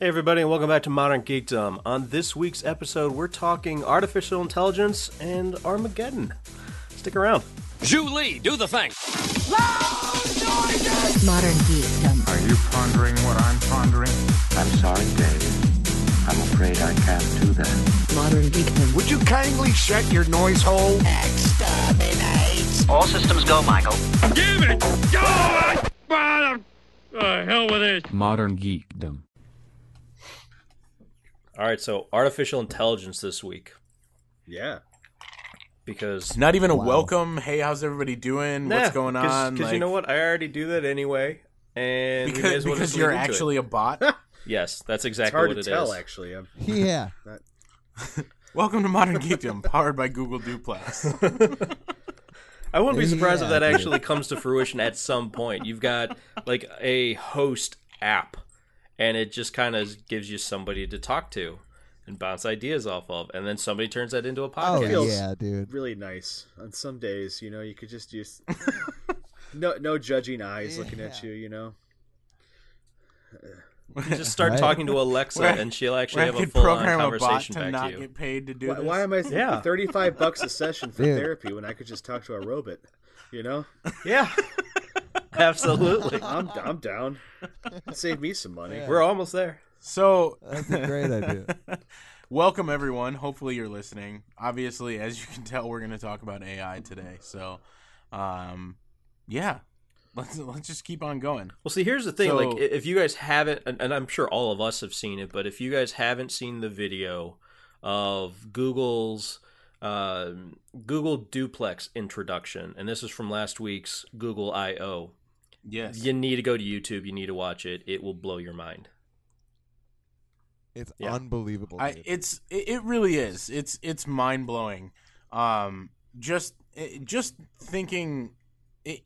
Hey, everybody, and welcome back to Modern Geekdom. On this week's episode, we're talking artificial intelligence and Armageddon. Stick around. Zhu Li, do the thing. Modern Geekdom. Are you pondering what I'm pondering? I'm sorry, Dave. I'm afraid I can't do that. Modern Geekdom. Would you kindly shut your noise hole? All systems go, Michael. Give it! Go! Uh, hell with it. Modern Geekdom. All right, so artificial intelligence this week. Yeah. Because. Not even a welcome. Hey, how's everybody doing? What's Nah, going Cause, on? 'cause you Like, know what? I already do that anyway. And Because, as well because you're lead into it. actually a bot. Yes, that's It's exactly hard what to it tell, is. actually. I'm, Yeah. Welcome to Modern Geekdom, powered by Google Duplex. I wouldn't be surprised if that dude. actually comes to fruition at some point. You've got like a host app, and it just kind of gives you somebody to talk to and bounce ideas off of, and then somebody turns that into a Oh podcast. Feels- yeah, dude. really nice. On some days, you know, you could just use no no judging eyes looking at you. You know. You just start Right. talking to Alexa, Where- and she'll actually have a could full-on program a bot conversation to back not to you. get paid to do Why, this. why am I Yeah. thirty five bucks a session for Dude. therapy when I could just talk to a robot? You know, Yeah, absolutely. I'm I'm down. Save me some money. We're almost there. So That's a great idea. welcome everyone. Hopefully you're listening. Obviously, as you can tell, we're going to talk about AI today. So, um, yeah, let's let's just keep on going. Well, see, here's the thing. So- like, if you guys haven't, and, and I'm sure all of us have seen it, but if you guys haven't seen the video of Google's um Google Duplex introduction, and this is from last week's Google I/O, Yes. you need to go to YouTube. You need to watch it. It will blow your mind. It's Yeah. unbelievable. I, it's it, it really is. It's it's mind blowing. Um, just just thinking,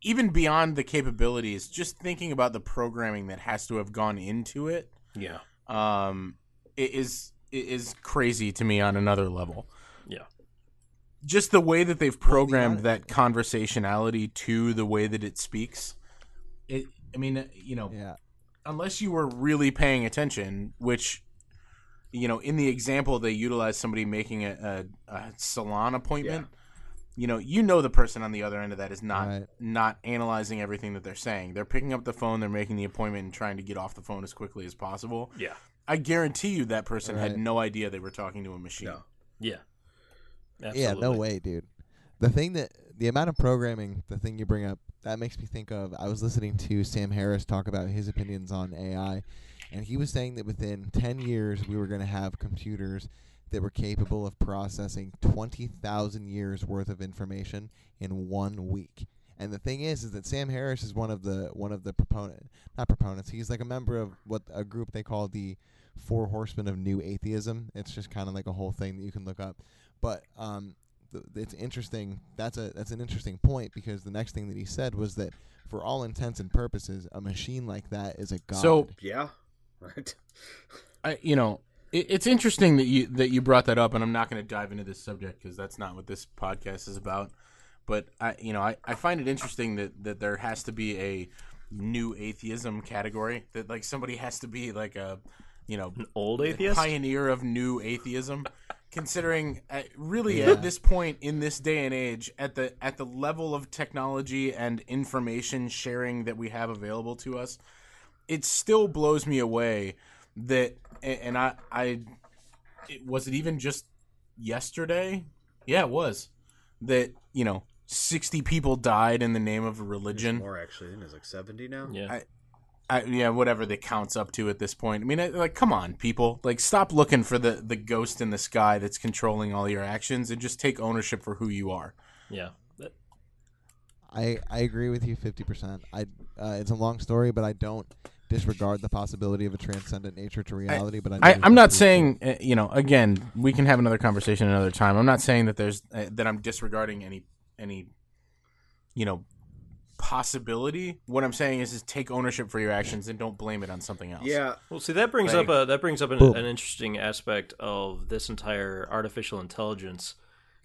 even beyond the capabilities, just thinking about the programming that has to have gone into it, Yeah. um, it is it is crazy to me on another level. Yeah. Just the way that they've programmed hon- that conversationality to the way that it speaks. It. I mean, uh, you know, yeah. unless you were really paying attention, which you know, in the example they utilized somebody making a, a, a salon appointment. You know, you know the person on the other end of that is not Right. not analyzing everything that they're saying. They're picking up the phone, they're making the appointment, and trying to get off the phone as quickly as possible. Yeah. I guarantee you that person had no idea they were talking to a machine. No. Yeah. Yeah, no way, dude. The thing that the amount of programming, the thing you bring up, that makes me think of. I was listening to Sam Harris talk about his opinions on AI, and he was saying that within ten years we were going to have computers that were capable of processing twenty thousand years worth of information in one week. And the thing is, is that Sam Harris is one of the one of the proponent, not proponents. He's like a member of what a group they call the Four Horsemen of New Atheism. It's just kind of like a whole thing that you can look up. But um, it's interesting. That's a that's an interesting point because the next thing that he said was that for all intents and purposes, a machine like that is a god. So Yeah. Right. I, you know, it, it's interesting that you that you brought that up, and I'm not going to dive into this subject because that's not what this podcast is about. But I, you know, I, I find it interesting that that there has to be a new atheism category that like somebody has to be like a, you know, An old atheist. pioneer of new atheism. Considering, uh, really, Yeah. at this point in this day and age, at the at the level of technology and information sharing that we have available to us, it still blows me away that and I I it, was it even just yesterday? Yeah, it was. That, you know, 60 people died in the name of a There's religion. more actually. I think there's like seventy now. Yeah. I- I, yeah, whatever the counts up to at this point. I mean, I- like, come on, people! Like, stop looking for the the ghost in the sky that's controlling all your actions, and just take ownership for who you are. yeah. I I agree with you fifty percent. I uh, it's a long story, but I don't disregard the possibility of a transcendent nature to reality. but I I, I'm not saying, uh, you know, again, we can have another conversation another time. I'm not saying that there's uh, that I'm disregarding any any, you know, possibility. What I'm saying is, is take ownership for your actions and don't blame it on something else. Yeah. Well, see, that brings Like- up a that brings up an, an interesting aspect of this entire artificial intelligence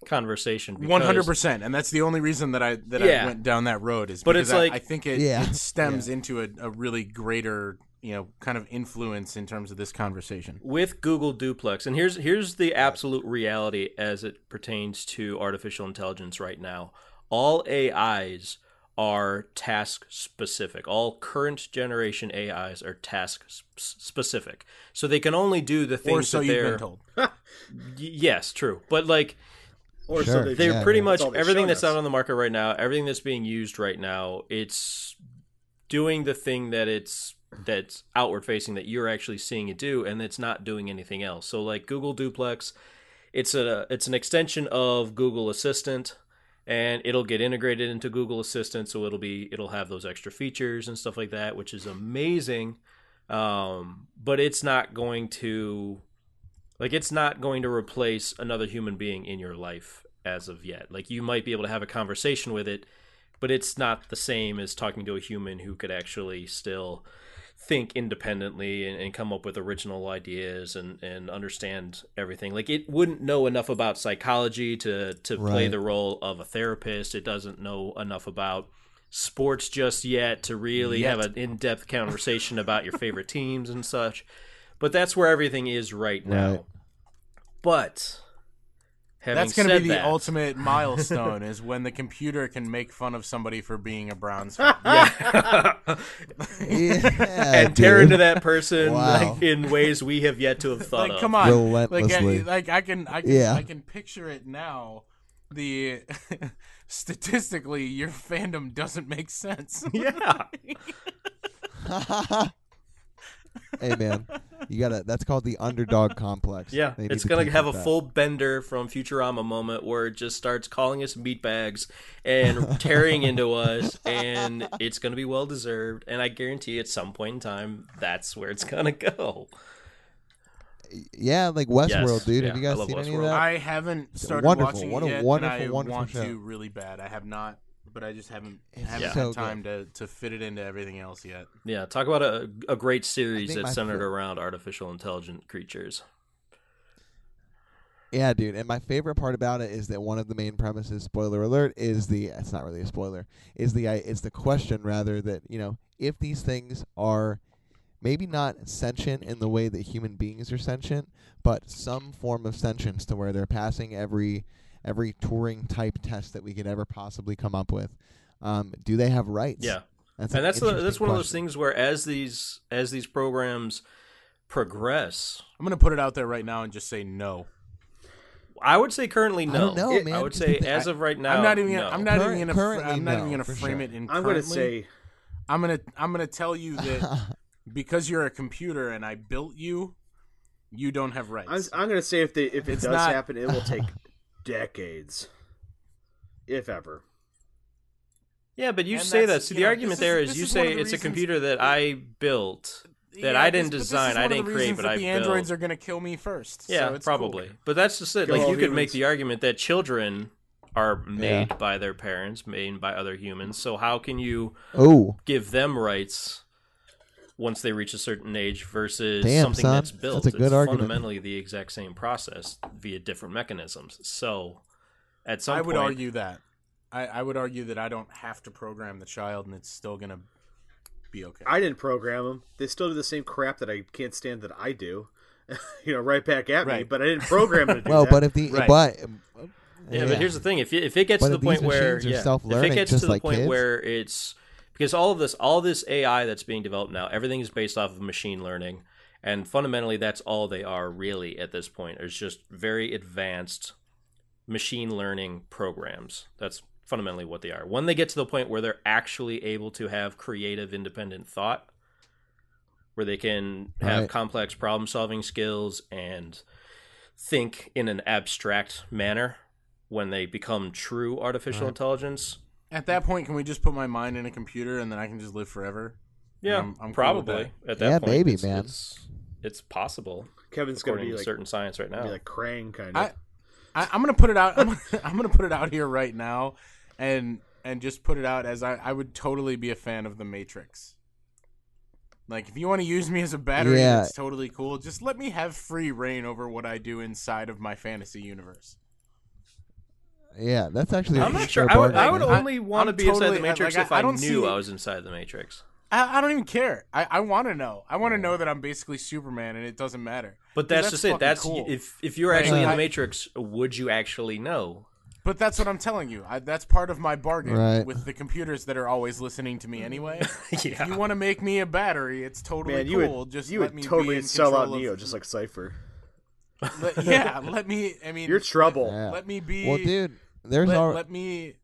conversation. One hundred percent, and that's the only reason that I that Yeah. I went down that road is But because it's I, like- I think it, Yeah. it stems into a, a really greater you know kind of influence in terms of this conversation. with Google Duplex, and here's here's the absolute reality as it pertains to artificial intelligence right now. All AIs are task specific. All current generation AIs are task s- specific, so they can only do the things Or so that you've they're. been told. Yes, true, but like Or Sure. so they they're Yeah, pretty yeah. much That's they've everything that's us. out on the market right now everything that's being used right now it's doing the thing that it's that's outward facing that you're actually seeing it do and it's not doing anything else so like google duplex it's a it's an extension of google assistant and it'll get integrated into google assistant so it'll be it'll have those extra features and stuff like that which is amazing um, but it's not going to like it's not going to replace another human being in your life as of yet. Like you might be able to have a conversation with it, but it's not the same as talking to a human who could actually still think independently and, and come up with original ideas and, and understand everything. Like it wouldn't know enough about psychology to to play the role of a therapist. It doesn't know enough about sports just yet to really have an in-depth conversation about your favorite teams and such. But that's where everything is right now. Right. But having That's going to said be the that, ultimate milestone is when the computer can make fun of somebody for being a Browns fan. yeah. Yeah, and tear dude. into that person Wow. like, in ways we have yet to have thought like of. come on like, Relentlessly. I- like i can i can Yeah. i can picture it now the statistically your fandom doesn't make sense Yeah. Hey man, you gotta. That's called the underdog complex. Yeah, They it's gonna keep have a that. full bender from Futurama moment where it just starts calling us meatbags and tearing into us, and it's gonna be well deserved. And I guarantee, at some point in time, that's where it's gonna go. Yeah, like Westworld, Yes, dude. yeah, have you guys love seen any of that? i haven't started wonderful. watching What it a yet wonderful, and i wonderful want show. to really bad i have not but i just haven't It's haven't so had time to, to fit it into everything else yet Yeah, talk about a, a great series think that's centered fa- around artificial intelligent creatures. Yeah, dude. And my favorite part about it is that one of the main premises, spoiler alert, is the it's not really a spoiler, is the i- it's the question rather that, you know, if these things are maybe not sentient in the way that human beings are sentient, but some form of sentience to where they're passing every every Turing type test that we could ever possibly come up with. Um, do they have rights? Yeah, That's and an that's the, interesting that's one of those things where as these as these programs progress, i'm gonna put it out there right now and just say no I would say currently I no. don't know, I would say the as of right now, i'm not even gonna, no. i'm not Current- even gonna currently i'm not no, even gonna frame sure. it in I'm going to say I'm gonna I'm gonna tell you that because you're a computer and I built you, you don't have rights. I'm, I'm going to say if they if it It's does not- happen, it will take decades, if ever. Yeah, but you And say that. that's- So the know, argument this is- there is, you is say the it's a computer that I built that Yeah, I didn't this design, one I didn't create, reasons but that I the built. androids are gonna kill me first. yeah, so it's probably. cool. But that's just it. Like all you could make the argument that children are made Yeah. by their parents, made by other humans. So how can you Oh, give them rights once they reach a certain age versus Damn, something son. that's built? That's a good it's argument. fundamentally the exact same process via different mechanisms. So at some I would point, argue that. I, I would argue that I don't have to program the child and it's still gonna be okay. I didn't program them. They still do the same crap that I can't stand that I do. you know, right back at me. But I didn't program them to do well, that. but if the Right. but uh, Yeah, but here's the thing: if it, if it gets But to the point where yeah, if it gets to the like point kids- where it's because all of this all this AI that's being developed now, everything is based off of machine learning, and fundamentally, that's all they are really at this point. it's just very advanced machine learning programs. That's fundamentally what they are. When they get to the point where they're actually able to have creative, independent thought, where they can have Right. complex problem solving skills and think in an abstract manner when they become true artificial Right. intelligence. At that point, can we just put my mind in a computer and then I can just live forever? Yeah, I'm- I'm cool probably at that Yeah, point. maybe, it's, man. It's, it's possible Kevin's going to be to like, certain science right now. be like Krang kind of. I, I I'm gonna put it out. I'm gonna, I'm gonna put it out here right now, and and just put it out as I I would totally be a fan of the Matrix. Like if you want to use me as a battery, Yeah. that's totally cool. Just let me have free reign over what I do inside of my fantasy universe. Yeah, that's actually. I'm not sure. I would, I would only want to I'm be inside the Matrix like, if I I, don't knew see- I was inside the Matrix. I, I don't even care. I, I want to know. I want to know that I'm basically Superman, and it doesn't matter. But that's, just it. That's cool. if if you're Like, actually in the Matrix, would you actually know? But that's what I'm telling you. I, that's part of my bargain Right. with the computers that are always listening to me anyway. yeah. If you want to make me a battery, it's totally Man, you cool. would just you let would me totally be in sell out Neo of- just like Cypher. let- yeah, let me. I mean, You're trouble. Yeah. Let me be. Well, dude, there's let, al- let me.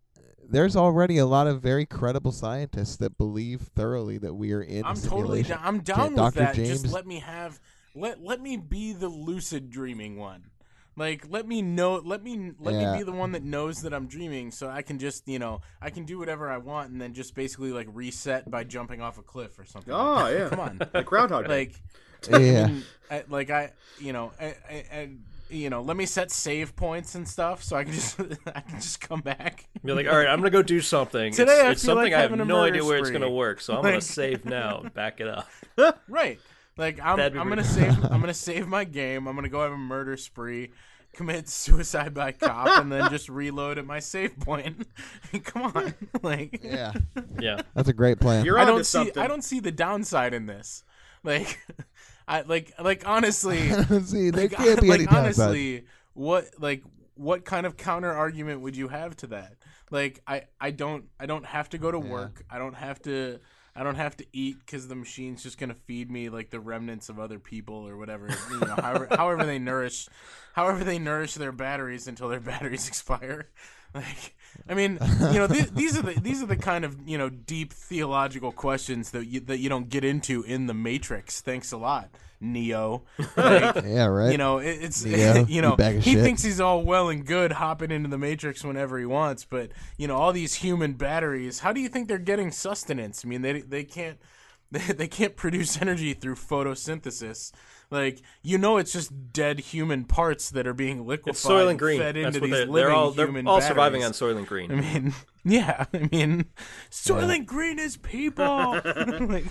there's already a lot of very credible scientists that believe thoroughly that we are in. I'm totally. down I'm down with Dr. that. James, Just let me have. Let let me be the lucid dreaming one. Like let me know. Let me let Yeah. me be the one that knows that I'm dreaming, so I can just you know I can do whatever I want, and then just basically like reset by jumping off a cliff or something. Oh like yeah, Come on. like Groundhog Day. like yeah, I mean, I, like I, you know, I, I, I, you know, let me set save points and stuff so I can just, I can just come back. You're like, all right, I'm gonna go do something. Today it's, I it's feel something like I have no murder idea where it's gonna work, so I'm gonna save now. and Back it up. Right. Like I'm, I'm gonna pretty- save, I'm gonna save my game. I'm gonna go have a murder spree, commit suicide by cop, and then just reload at my save point. come on, like, yeah, Yeah. that's a great plan. You're I onto don't see, something. I don't see the downside in this. Like, I like, like honestly. See, there like, can't be like, any downside. honestly, what like what kind of counter argument would you have to that? Like I I don't I don't have to go to Yeah. work. I don't have to I don't have to eat because the machine's just gonna feed me like the remnants of other people or whatever. You know, however, however they nourish, however they nourish their batteries until their batteries expire. Like, I mean, you know, th- these are the these are the kind of you know deep theological questions that you that you don't get into in the Matrix. Thanks a lot, Neo. Like, yeah, right. you know, it, it's Neo, you know you he thinks he's all well and good hopping into the Matrix whenever he wants, but you know all these human batteries. How do you think they're getting sustenance? I mean, they they can't they, they can't produce energy through photosynthesis. Like you know, it's just dead human parts that are being liquefied, It's Soylent and Green. fed That's into these they're, living they're all. They're human all surviving on batteries. Soylent Green. I mean, yeah, I mean, Soylent Green is people. like,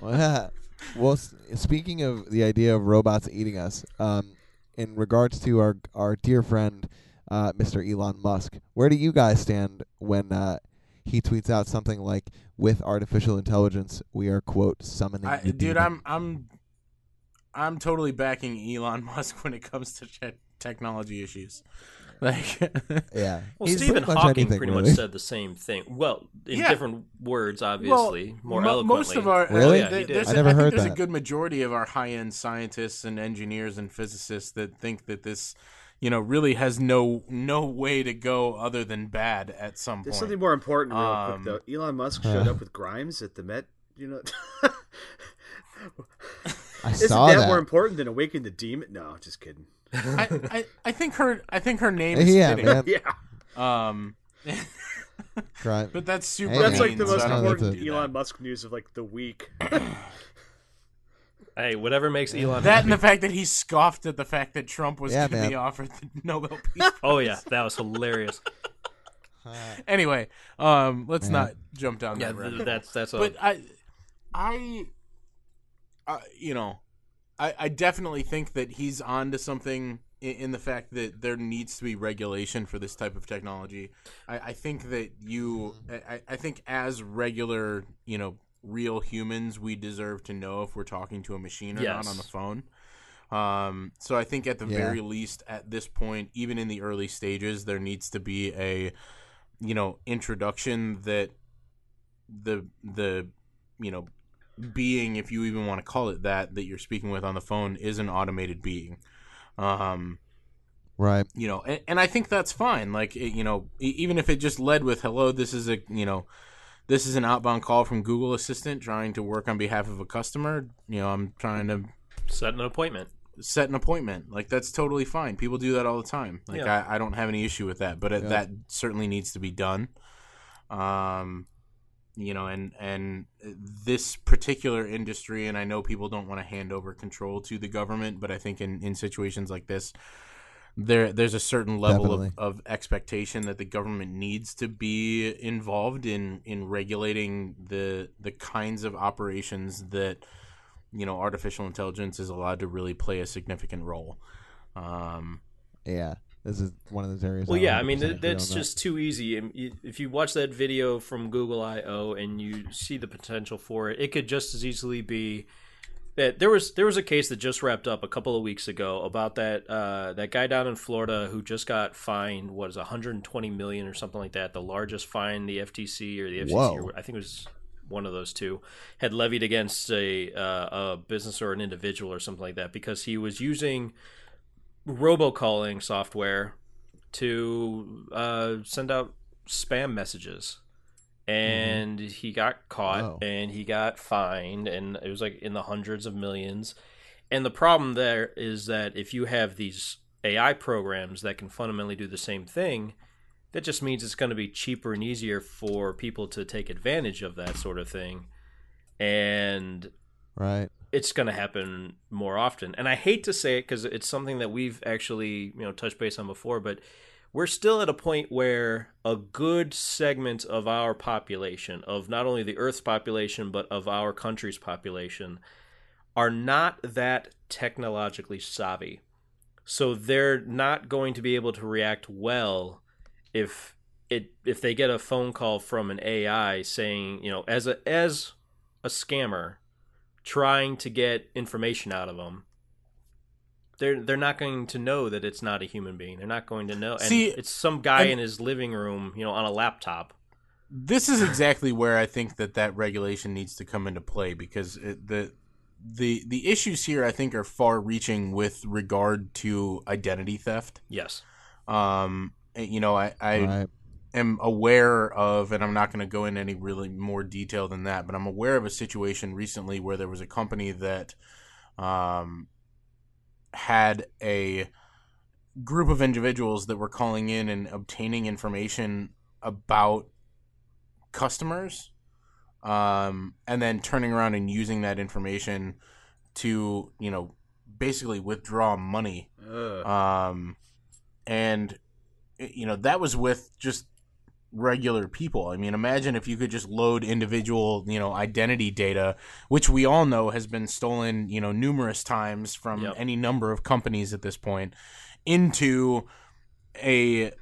Well. Well, speaking of the idea of robots eating us, um, in regards to our our dear friend, uh, Mr. Elon Musk, where do you guys stand when uh, he tweets out something like, "With artificial intelligence, we are quote summoning." I, the dude, demon." I'm I'm I'm totally backing Elon Musk when it comes to te- technology issues. Like, yeah. Well, He's Stephen pretty Hawking anything, pretty really. much said the same thing. Well, in Yeah. different words, obviously, more mo- eloquently. Most of our Really? uh, Yeah, he there- did. there's I a- never think heard there's a good majority of our high-end scientists and engineers and physicists that think that this, you know, really has no no way to go other than bad at some point. There's point. something more important, real Um, quick though. Elon Musk showed up with Grimes at the Met. You know, I isn't saw that, that. more important than awakening the demon? No, just kidding. I, I I think her I think her name is yeah, fitting. man. Yeah, Um, Right. but that's super. Hey, that's like the mean, so most important think we do Elon that. Musk news of like the week. Hey, whatever makes Elon. That and the fact that he scoffed at the fact that Trump was Yeah, going to be offered the Nobel Peace. Oh yeah, that was hilarious. anyway, um, let's Yeah. not jump down Yeah, that road. th- that's that's a. but I, I, uh, you know, I, I definitely think that he's on to something in, in the fact that there needs to be regulation for this type of technology. I, I think that you, I, I think as regular, you know, real humans, we deserve to know if we're talking to a machine or not on the phone. Um, so I think at the Yeah. very least, at this point, even in the early stages, there needs to be a, you know, introduction that the the you know being, if you even want to call it that, that you're speaking with on the phone is an automated being. Um, right. you know, and, and I think that's fine. Like, it, you know, e- even if it just led with "Hello, this is a you know." This is an outbound call from Google Assistant trying to work on behalf of a customer. You know, I'm trying to set an appointment. set an appointment. Like that's totally fine. People do that all the time. Like Yeah. I, I don't have any issue with that, but it, Yeah. that certainly needs to be done. Um, you know, and and this particular industry, and I know people don't want to hand over control to the government, but I think in in situations like this. There, there's a certain level of, Definitely. of expectation that the government needs to be involved in in regulating the the kinds of operations that you know artificial intelligence is allowed to really play a significant role. Um, Yeah. This is one of those areas. Well, I'm yeah, I mean 100% that, that's just too easy. Um, If you watch that video from Google I/O and you see the potential for it, it could just as easily be that there was there was a case that just wrapped up a couple of weeks ago about that uh, that guy down in Florida who just got fined what is 120 million or something like that, the largest fine the FTC or the FCC or I think it was one of those two had levied against a uh, a business or an individual or something like that because he was using robocalling software to uh, send out spam messages. Mm-hmm. And he got caught Wow. and he got fined, and it was like in the hundreds of millions. And the problem there is that if you have these AI programs that can fundamentally do the same thing, that just means it's going to be cheaper and easier for people to take advantage of that sort of thing. And right. it's going to happen more often. And I hate to say it because it's something that we've actually, you know, touched base on before, but we're still at a point where a good segment of our population, of not only the Earth's population, but of our country's population, are not that technologically savvy. So they're not going to be able to react well if it if they get a phone call from an AI saying, you know, as a as a scammer trying to get information out of them, they're they're not going to know that it's not a human being. They're not going to know. And See, it's some guy and- in his living room, you know, on a laptop. this is exactly where I think that that regulation needs to come into play because it, the the the issues here I think are far reaching with regard to identity theft. Yes. Um, you know, I I right. am aware of, and I'm not going to go into any really more detail than that, but I'm aware of a situation recently where there was a company that um, had a group of individuals that were calling in and obtaining information about customers um, and then turning around and using that information to, you know, basically withdraw money Ugh. um, and you know that was with just regular people. I mean, imagine if you could just load individual, you know, identity data, which we all know has been stolen, you know, numerous times from Yep. any number of companies at this point, into a,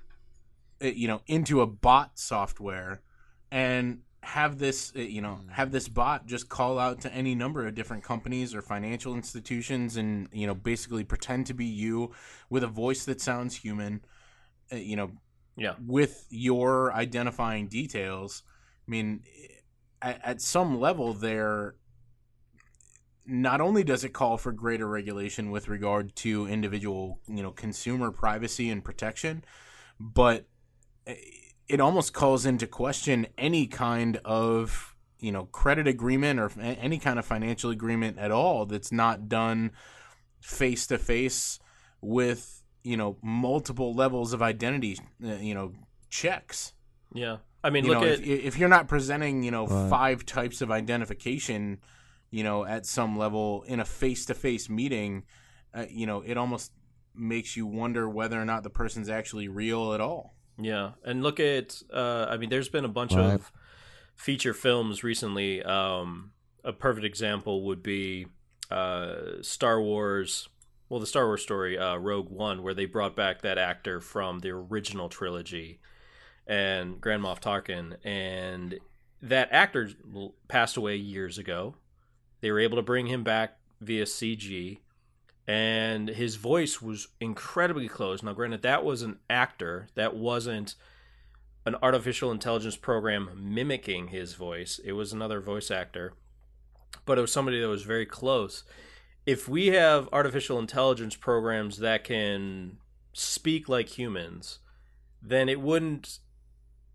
a- you know, into a bot software, and have this, uh, you know, have this bot just call out to any number of different companies or financial institutions, and you know, basically pretend to be you with a voice that sounds human, uh, you know, Yeah. with your identifying details. I mean, at, at some level, there. Not only does it call for greater regulation with regard to individual, you know, consumer privacy and protection, but it almost calls into question any kind of, you know, credit agreement or any kind of financial agreement at all that's not done face to face with you know multiple levels of identity uh, you know checks Yeah. I mean, you look know at if, if you're not presenting you know Right. five types of identification you know at some level in a face-to-face meeting uh, you know it almost makes you wonder whether or not the person's actually real at all Yeah, and look at uh, I mean, there's been a bunch Right. of feature films recently. Um, a perfect example would be uh, Star Wars. Well, the Star Wars story, uh, Rogue One, where they brought back that actor from the original trilogy, and Grand Moff Tarkin, and that actor passed away years ago. They were able to bring him back via CG, and his voice was incredibly close. Now, granted, that was an actor, that wasn't an artificial intelligence program mimicking his voice. It was another voice actor, but it was somebody that was very close. If we have artificial intelligence programs that can speak like humans, then it wouldn't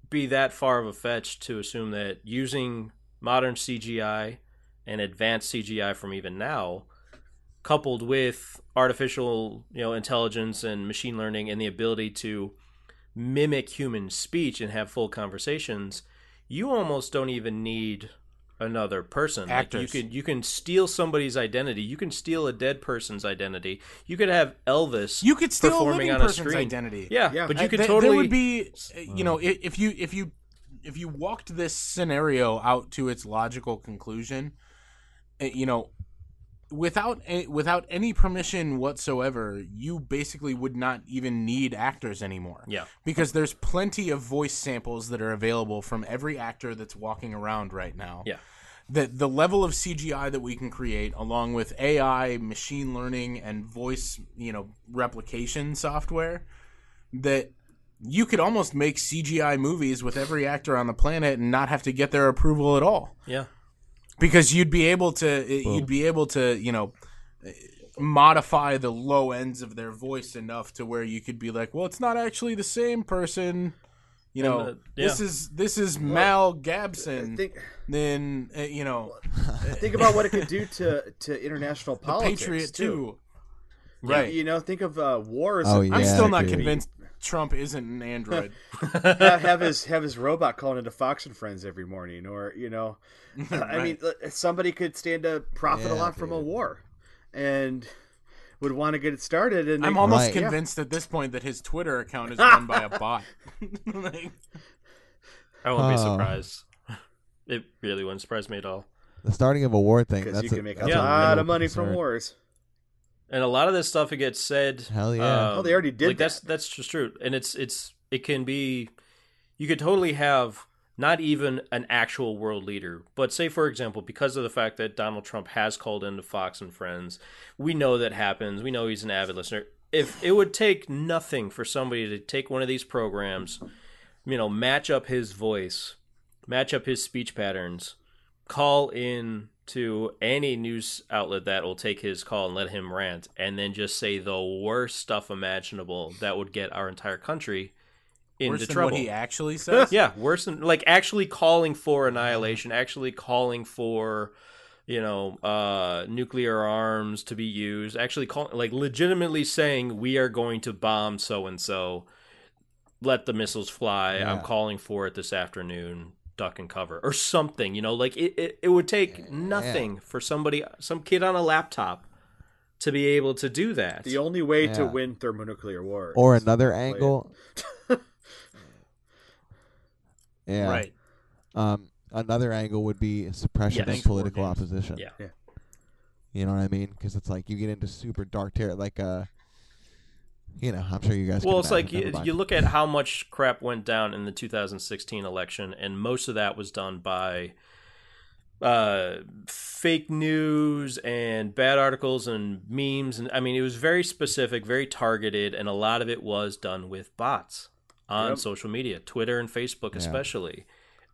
be that far of a fetch to assume that using modern CGI and advanced CGI from even now coupled with artificial you know intelligence and machine learning and the ability to mimic human speech and have full conversations you almost don't even need another person Like, Actors. you can you can steal somebody's identity you can steal a dead person's identity you could have elvis you could steal a performing living on a person's screen. identity yeah, Yeah. but you Uh, could th- totally There would be, uh, you know, if you if you if you walked this scenario out to its logical conclusion, uh, you know, without a, without any permission whatsoever, you basically would not even need actors anymore. Yeah. because there's plenty of voice samples that are available from every actor that's walking around right now. Yeah. The the level of CGI that we can create, along with AI, machine learning, and voice, you know, replication software, that you could almost make CGI movies with every actor on the planet and not have to get their approval at all Yeah. Because you'd be able to you'd be able to you know modify the low ends of their voice enough to where you could be like well it's not actually the same person you know uh, this is this is mal gabson Think then uh, you know think about what it could do to to international the politics patriot too. too right You know, think of uh, wars. Oh, yeah. i'm still not convinced trump isn't an android have, have his have his robot calling into Fox and Friends every morning, or you know, I mean, somebody could stand to profit a Yeah, lot from a war, and would want to get it started. And i'm they- almost Right. convinced at this point that his twitter account is run by a bot Like, I won't be surprised. It really wouldn't surprise me at all. The starting of a war thing. because That's you a, can make a that's lot of money from wars. And a lot of this stuff it gets said. Hell yeah. um, Oh, they already did Like that's that. that's just true, and it's it's it can be. You could totally have not even an actual world leader, but say for example, because of the fact that Donald Trump has called into Fox and Friends, we know that happens. We know he's an avid listener. If it would take nothing for somebody to take one of these programs, you know, match up his voice, match up his speech patterns, call in to any news outlet that will take his call and let him rant, and then just say the worst stuff imaginable that would get our entire country into worse trouble. what he actually says yeah, worse than like actually calling for annihilation, actually calling for you know uh nuclear arms to be used, actually call like legitimately saying we are going to bomb so and so. Let the missiles fly. I'm calling for it this afternoon. Duck and cover or something. You know, like it. It, it would take nothing for somebody, some kid on a laptop, to be able to do that. The only way to win thermonuclear war. Or is another to play it. angle. yeah. right Um, another angle would be suppression Yes. of political opposition. Yeah. Yeah. You know what I mean? Because it's like you get into super dark territory. Like, uh, you know, I'm sure you guys. Well, it's like you, you look at how much crap went down in the 2016 election, and most of that was done by uh, fake news and bad articles and memes. And I mean, it was very specific, very targeted, and a lot of it was done with bots on Yep. social media, Twitter and Facebook, Yeah. especially.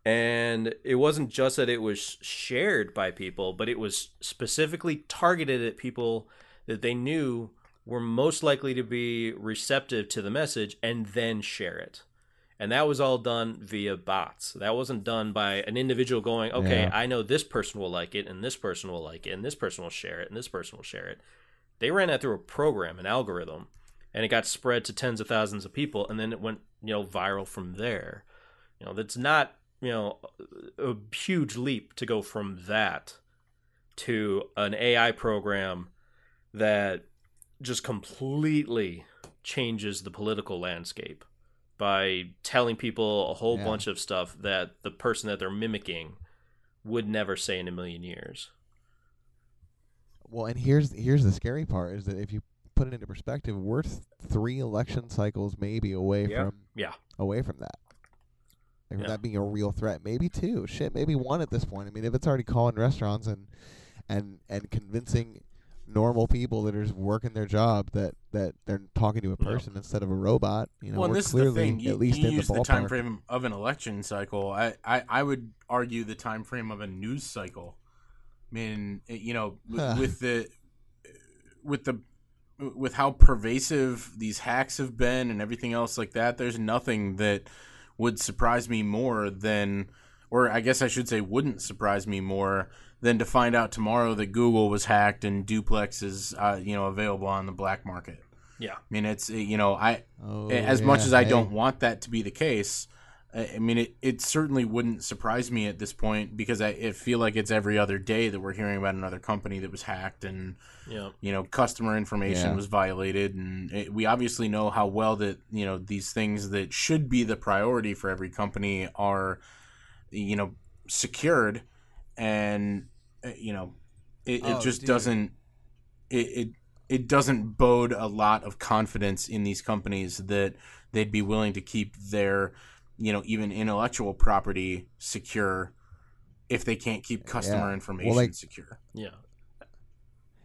And it wasn't just that it was shared by people, but it was specifically targeted at people that they knew were most likely to be receptive to the message and then share it. And that was all done via bots. That wasn't done by an individual going, okay, Yeah. I know this person will like it, and this person will like it, and this person will share it, and this person will share it. They ran that through a program, an algorithm, and it got spread to tens of thousands of people, and then it went, you know, viral from there. You know, that's not, you know, a huge leap to go from that to an AI program that just completely changes the political landscape by telling people a whole Yeah. bunch of stuff that the person that they're mimicking would never say in a million years. Well, and here's here's the scary part is that if you put it into perspective, we're th- three election cycles maybe away Yeah. from Yeah. away from that. Like from Yeah. that being a real threat, maybe two, shit, maybe one at this point. I mean, if it's already calling restaurants and and and convincing normal people that are just working their job that that they're talking to a Yeah. person instead of a robot, you know, well, and we're this is clearly the thing. You, at least you in use the the, ballpark. time frame of an election cycle. I, I, I would argue the time frame of a news cycle. I mean, you know, with, with the with the with how pervasive these hacks have been and everything else like that, there's nothing that would surprise me more than, or I guess I should say, wouldn't surprise me more than to find out tomorrow that Google was hacked and Duplex is, uh, you know, available on the black market. Yeah. I mean, it's you know, I Oh, as much as I hey. don't want that to be the case, I I mean, it, it certainly wouldn't surprise me at this point because I, I feel like it's every other day that we're hearing about another company that was hacked and Yeah. you know customer information Yeah. was violated, and it, we obviously know how well that you know these things that should be the priority for every company are, you know, secured, and uh, you know, it, Oh, it just dude. doesn't it, it it doesn't bode a lot of confidence in these companies that they'd be willing to keep their you know even intellectual property secure if they can't keep customer Yeah. Well, information like- secure. Yeah.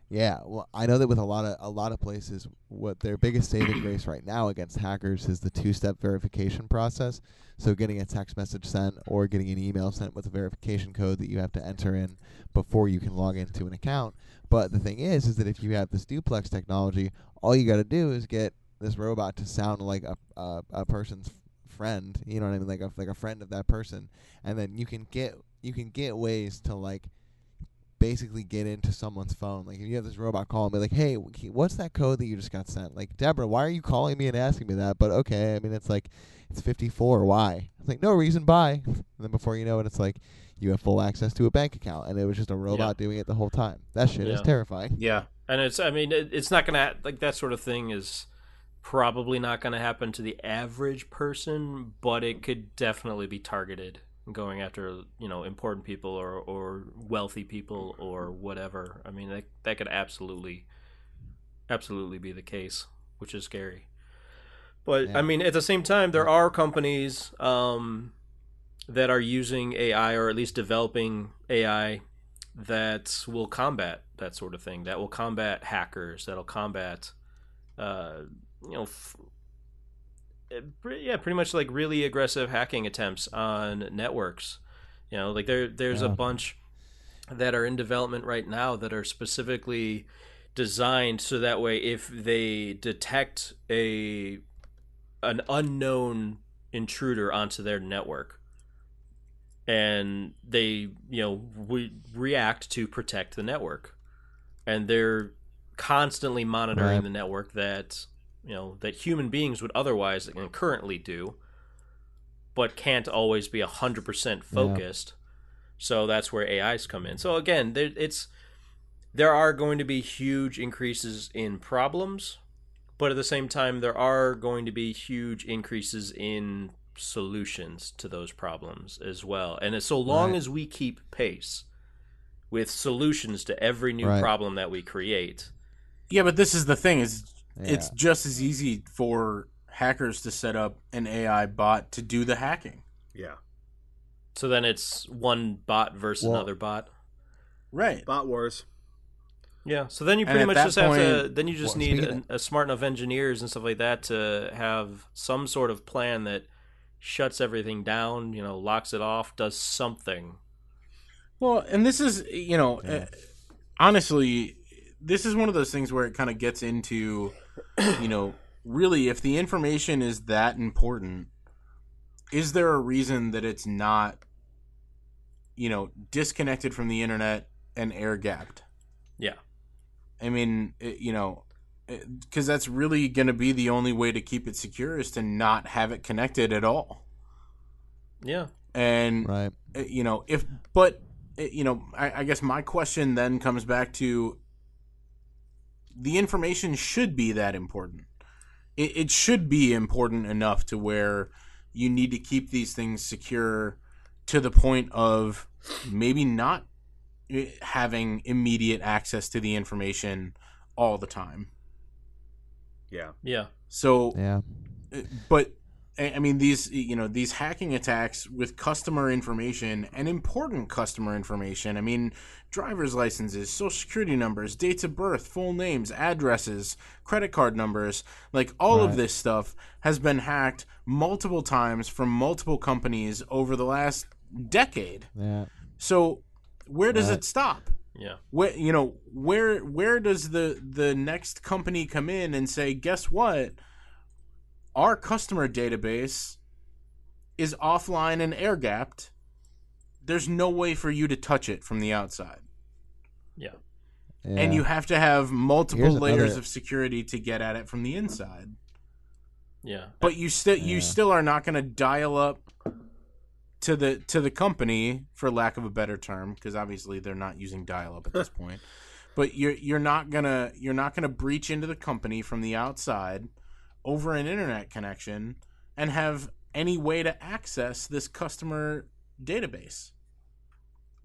Yeah, well, I know that with a lot of a lot of places, what their biggest saving grace right now against hackers is the two-step verification process. So getting a text message sent or getting an email sent with a verification code that you have to enter in before you can log into an account. But the thing is, is that if you have this duplex technology, all you got to do is get this robot to sound like a a, a person's friend. You know what I mean, like a like a friend of that person, and then you can get you can get ways to like basically get into someone's phone. Like if you have this robot call and be like, "Hey, what's that code that you just got sent?" Like, Deborah, why are you calling me and asking me that? But okay, I mean, it's like it's 54. Why? It's like no reason. Bye. And then before you know it, it's like you have full access to a bank account, and it was just a robot doing it the whole time. That shit is terrifying. Yeah. And it's, I mean, it, it's not gonna like that sort of thing is probably not gonna happen to the average person, but it could definitely be targeted, going after you know important people or or wealthy people or whatever. I mean, that that could absolutely, absolutely be the case, which is scary. But Yeah. I mean, at the same time, there are companies um, that are using AI or at least developing AI that will combat that sort of thing. That will combat hackers. That'll combat, uh, you know, f- yeah, pretty much like really aggressive hacking attempts on networks. You know, like there there's a bunch that are in development right now that are specifically designed so that way if they detect a an unknown intruder onto their network and they you know we react to protect the network and they're constantly monitoring Right. the network that you know that human beings would otherwise and currently do but can't always be 100% focused. So that's where ais come in. So again there, it's there are going to be huge increases in problems but at the same time there are going to be huge increases in solutions to those problems as well. And so long Right. as we keep pace with solutions to every new Right. problem that we create Yeah, but this is the thing is it's just as easy for hackers to set up an AI bot to do the hacking. Yeah. so then it's one bot versus Well- another bot Right. Bot wars. Yeah, so then you pretty much that just have to. Then you just Well, need a, a smart enough engineers and stuff like that to have some sort of plan that shuts everything down. You know, locks it off, does something. Well, and this is, you know, uh, honestly, this is one of those things where it kind of gets into, you know, really, if the information is that important, is there a reason that it's not, you know, disconnected from the internet and air gapped? Yeah, I mean, it, you know, eh, because that's really going to be the only way to keep it secure is to not have it connected at all. yeah, And Right. uh, you know if but you know I, I guess my question then comes back to the information should be that important it, it should be important enough to where you need to keep these things secure to the point of maybe not uh, having immediate access to the information all the time Yeah. yeah, so Yeah. uh, but I I mean these you know these hacking attacks with customer information and important customer information. I mean driver's licenses, social security numbers, dates of birth, full names, addresses, credit card numbers, like all of this stuff has been hacked multiple times from multiple companies over the last decade. Yeah. So where does Right. it stop? yeah, where you know where where does the the next company come in and say guess what our customer database is offline and air gapped there's no way for you to touch it from the outside. Yeah, yeah. and you have to have multiple Here's layers another- of security to get at it from the inside. Yeah. but you still you still are not going to dial up to the to the company for lack of a better term because obviously they're not using dial up at this point. But you're you're not gonna you're not gonna breach into the company from the outside over an internet connection and have any way to access this customer database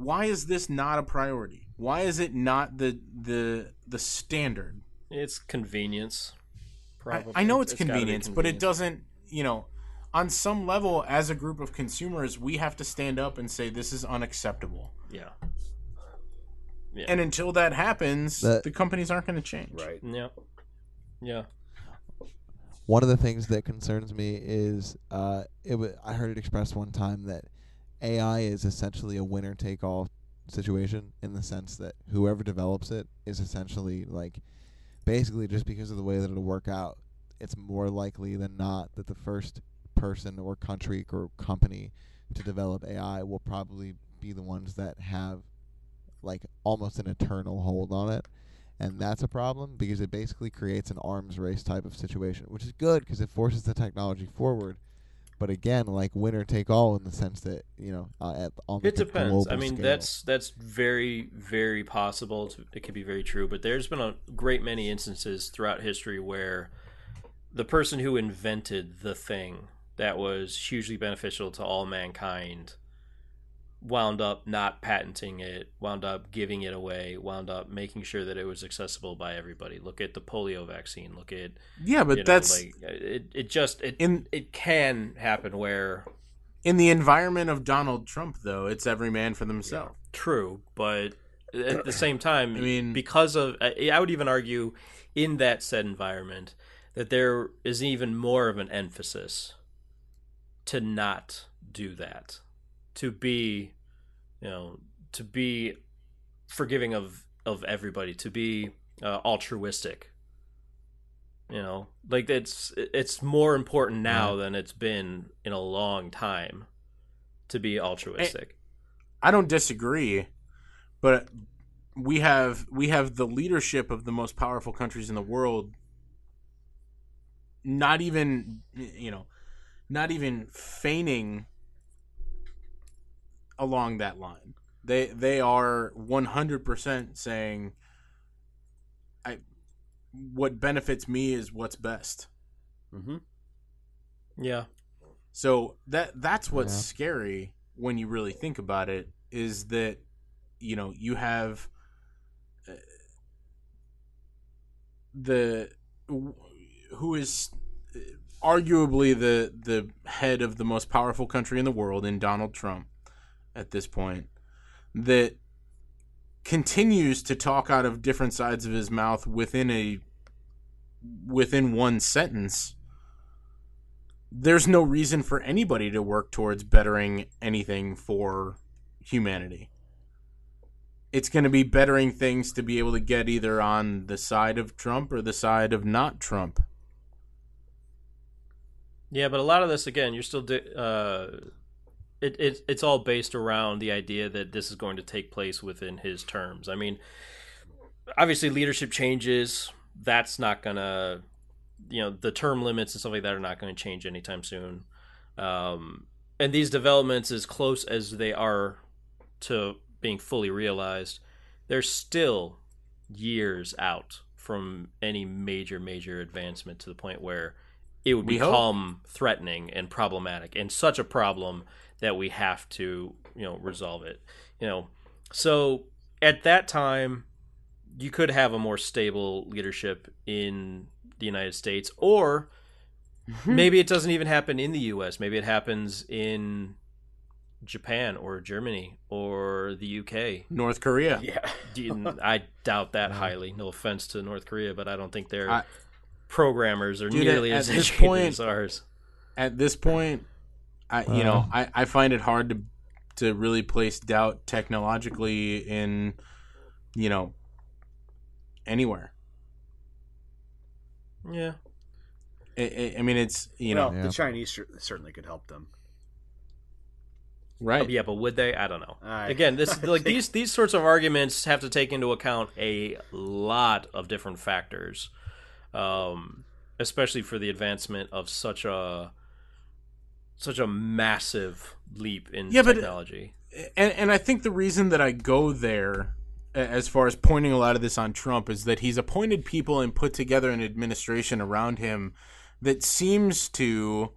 why is this not a priority? Why is it not the the the standard? It's convenience. I, Probably. I know it's, gotta convenience, but it doesn't. You know, on some level, as a group of consumers, we have to stand up and say this is unacceptable. Yeah. And until that happens, That- the companies aren't going to change. Right. Yeah. Yeah. One of the things that concerns me is uh, it. W- I heard it expressed one time that AI is essentially a winner take all situation in the sense that whoever develops it is essentially like basically just because of the way that it'll work out, it's more likely than not that the first person or country or company to develop AI will probably be the ones that have like almost an eternal hold on it. And that's a problem because it basically creates an arms race type of situation, which is good because it forces the technology forward. But again, like winner take all in the sense that you know, uh, at almost It depends. I mean, scale. that's that's very very possible. To, it could be very true, but there's been a great many instances throughout history where the person who invented the thing that was hugely beneficial to all mankind wound up not patenting it, wound up giving it away, wound up making sure that it was accessible by everybody. Look at the polio vaccine. Look at Yeah, but you know, that's like it. It just it in it can happen where in the environment of Donald Trump, though. It's every man for themselves. True, but at the same time, I mean- because of I would even argue in that said environment that there is even more of an emphasis to not do that, to be, you know, to be forgiving of of everybody, to be uh, altruistic. You know, like it's it's more important now than it's been in a long time to be altruistic. I don't disagree, but we have we have the leadership of the most powerful countries in the world. Not even you know, not even feigning along that line. They they are one hundred percent saying, "I what benefits me is what's best." Mm-hmm. yeah. So that that's what's Yeah. scary when you really think about it is that you know you have uh, the who is uh, arguably the the head of the most powerful country in the world in Donald Trump at this point that continues to talk out of different sides of his mouth within a within one sentence there's no reason for anybody to work towards bettering anything for humanity. It's going to be bettering things to be able to get either on the side of Trump or the side of not Trump. Yeah, but a lot of this again, you're still uh, it, it it's all based around the idea that this is going to take place within his terms. I mean, obviously leadership changes. That's not gonna, you know, the term limits and stuff like that are not going to change anytime soon. Um, and these developments, as close as they are to being fully realized, they're still years out from any major major advancement to the point where it would We hope. become threatening and problematic and such a problem that we have to you know resolve it you know so at that time you could have a more stable leadership in the United States or mm-hmm. maybe it doesn't even happen in the US maybe it happens in Japan or Germany or the UK North Korea. Yeah. I doubt that highly. No offense to North Korea, but I don't think their I- programmers are nearly at- as at this educated point- as ours. At this point, I you know, I, I find it hard to to really place doubt technologically in you know anywhere. Yeah. I, I, I mean, it's you well, know Yeah. the Chinese certainly could help them. right. Yeah, but would they? I don't know. I- Again, this I like think- these these sorts of arguments have to take into account a lot of different factors, um, especially for the advancement of such a such a massive leap in Yeah, but- technology. and and I think the reason that I go there as far as pointing a lot of this on Trump is that he's appointed people and put together an administration around him that seems to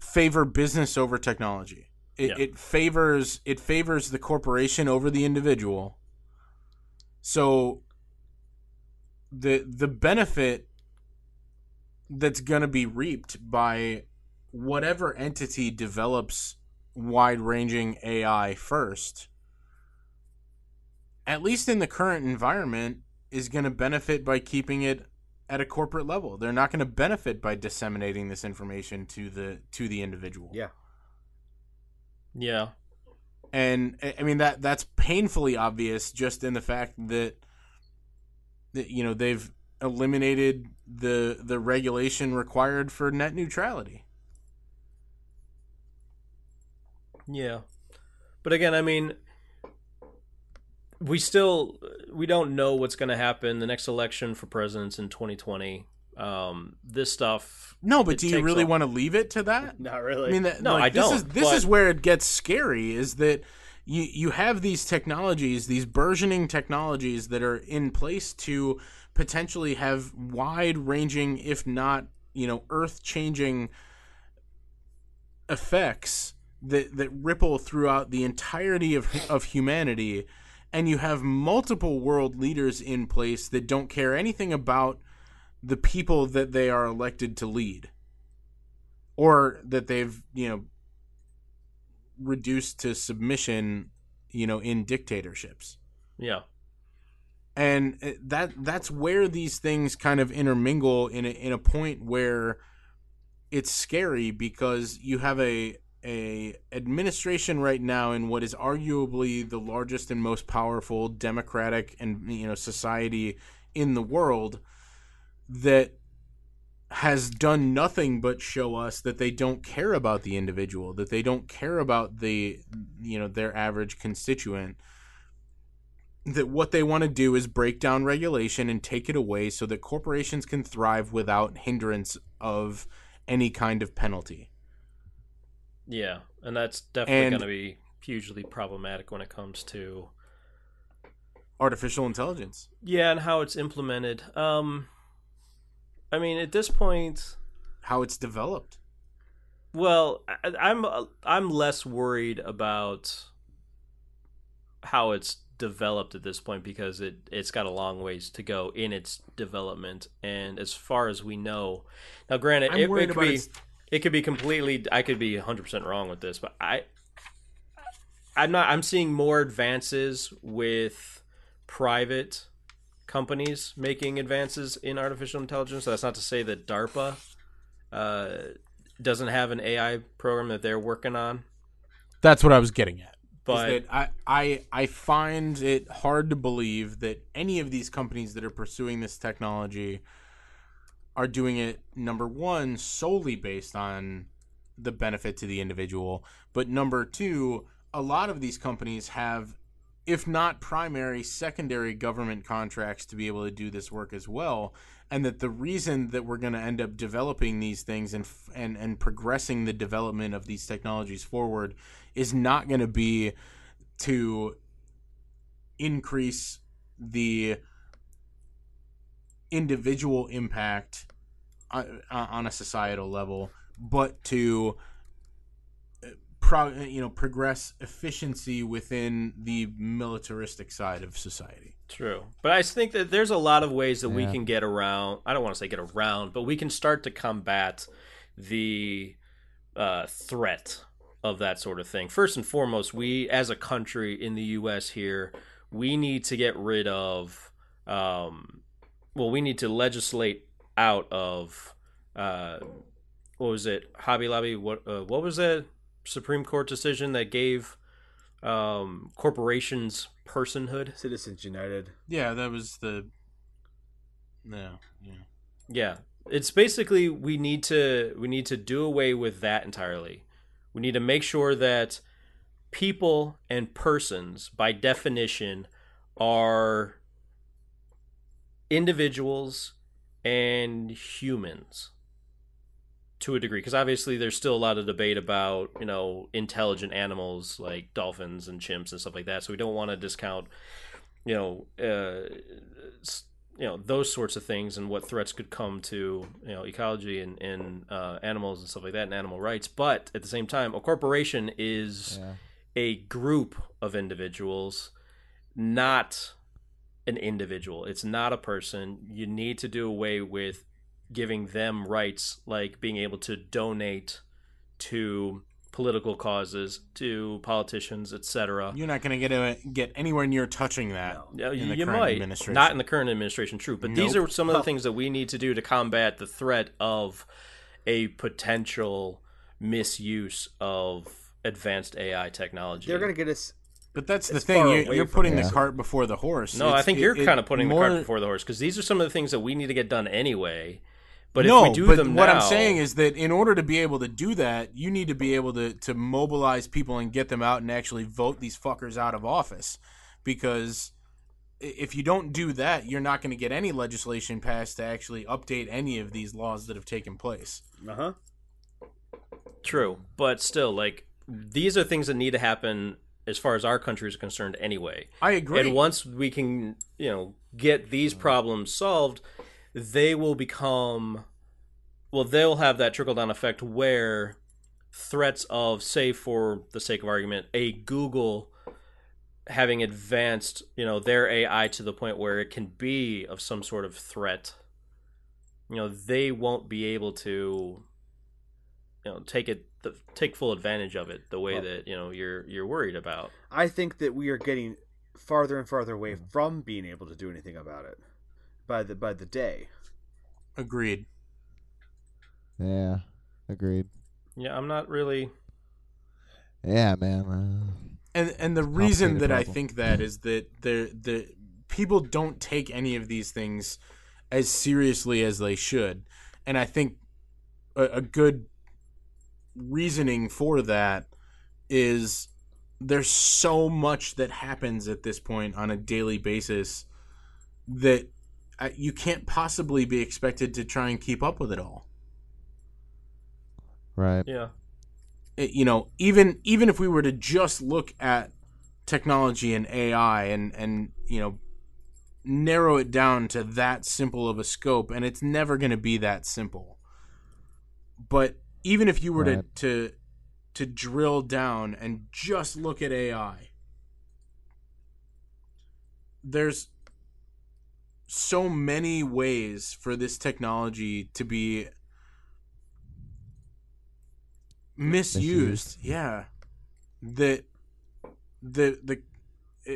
favor business over technology. It, Yeah. it favors it favors the corporation over the individual. So the the benefit that's going to be reaped by whatever entity develops wide-ranging AI first at least in the current environment is going to benefit by keeping it at a corporate level. They're not going to benefit by disseminating this information to the to the individual. Yeah. Yeah. And I I mean that that's painfully obvious just in the fact that that you know they've eliminated the the regulation required for net neutrality. Yeah. But again, I mean we still we don't know what's going to happen the next election for presidents in 2020. Um this stuff No, but do you really a- want to leave it to that? Not really. I mean, that, No, like, I this don't, Is, this but- is where it gets scary. Is that you you have these technologies, these burgeoning technologies that are in place to potentially have wide-ranging, if not you know, earth-changing effects that that ripple throughout the entirety of of humanity. And you have multiple world leaders in place that don't care anything about the people that they are elected to lead or that they've you know reduced to submission you know in dictatorships yeah. and uh, that that's where these things kind of intermingle in a, in a point where it's scary because you have a a administration right now in what is arguably the largest and most powerful democratic and you know society in the world that has done nothing but show us that they don't care about the individual that they don't care about the you know their average constituent that what they want to do is break down regulation and take it away so that corporations can thrive without hindrance of any kind of penalty. Yeah. And that's definitely And- going to be hugely problematic when it comes to Artificial intelligence. yeah, and how it's implemented. Um I mean, at this point, How it's developed. Well, I, I'm I'm less worried about how it's developed at this point because it it's got a long ways to go in its development, and as far as we know, now granted, I'm it, worried it could about be its- it could be completely. I could be 100 percent wrong with this, but I I'm not. I'm seeing more advances with private companies making advances in artificial intelligence. So that's not to say that DARPA uh, doesn't have an AI program that they're working on. That's what I was getting at. But I, I I find it hard to believe that any of these companies that are pursuing this technology are doing it number one solely based on the benefit to the individual, but number two, a lot of these companies have if not primary, secondary government contracts to be able to do this work as well. And that the reason that we're going to end up developing these things and, and and progressing the development of these technologies forward is not going to be to increase the individual impact on, on a societal level, but to uh, pro, you know progress efficiency within the militaristic side of society. True. But I think that there's a lot of ways that we can get around. I don't want to say get around, but we can start to combat the uh, threat of that sort of thing. First and foremost, we as a country in the U.S. here, we need to get rid of. Um, well, we need to legislate out of. Uh, what was it? Hobby Lobby. What? Uh, what was that Supreme Court decision that gave um, corporations personhood? Citizens United. Yeah, that was the. No, yeah. Yeah, it's basically we need to we need to do away with that entirely. We need to make sure that people and persons, by definition, are individuals and humans to a degree because obviously there's still a lot of debate about you know intelligent animals like dolphins and chimps and stuff like that so we don't want to discount you know uh, you know those sorts of things and what threats could come to you know ecology and, and uh, animals and stuff like that and animal rights. But at the same time, a corporation is Yeah. a group of individuals, not an individual. It's not a person. You need to do away with giving them rights like being able to donate to political causes, to politicians, etc. You're not going to get a, get anywhere near touching that. Yeah, in you, the you current might administration. not in the current administration, true. But these are some of the things that we need to do to combat the threat of a potential misuse of advanced AI technology. They're gonna get us. But that's the thing. far You, away you're putting the cart before the horse. No, I think it- you're it kind of putting more- the cart before the horse because these are some of the things that we need to get done anyway. But no, if we do but them what now, I'm saying is that in order to be able to do that, you need to be able to to mobilize people and get them out and actually vote these fuckers out of office. Because if you don't do that, you're not going to get any legislation passed to actually update any of these laws that have taken place. Uh huh. True, but still, like these are things that need to happen as far as our country is concerned anyway. I agree. And once we can, you know, get these problems solved, they will become well, they'll have that trickle down effect where threats of say for the sake of argument, a Google having advanced, you know, their AI to the point where it can be of some sort of threat, you know, they won't be able to you know, take it the, take full advantage of it the way Well- that, you know, you're you're worried about. I think that we are getting farther and farther away from being able to do anything about it by the by the day. Agreed. Yeah, agreed. Yeah, I'm not really Yeah, man. Uh, And and the reason complicated that I think that is that the the people don't take any of these things as seriously as they should, and I think a, a good reasoning for that is there's so much that happens at this point on a daily basis that uh, you can't possibly be expected to try and keep up with it all. right. yeah. it- you know even even if we were to just look at technology and AI and and you know narrow it down to that simple of a scope and it's never going to be that simple but even if you were Right. to to to drill down and just look at AI there's so many ways for this technology to be misused. Yeah, that the the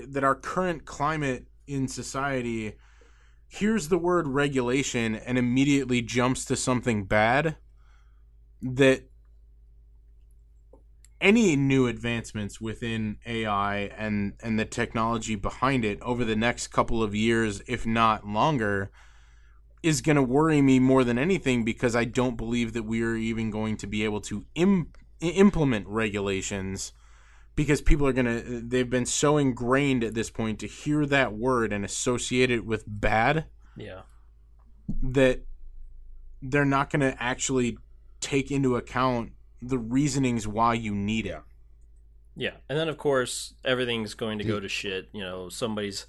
that our current climate in society hears the word regulation and immediately jumps to something bad. That any new advancements within AI and and the technology behind it over the next couple of years, if not longer, is going to worry me more than anything because I don't believe that we are even going to be able to Im- implement regulations because people are going to they've been so ingrained at this point to hear that word and associate it with bad Yeah. that they're not going to actually take into account the reasonings why you need it. Yeah, and then of course everything's going to go to shit. You know, somebody's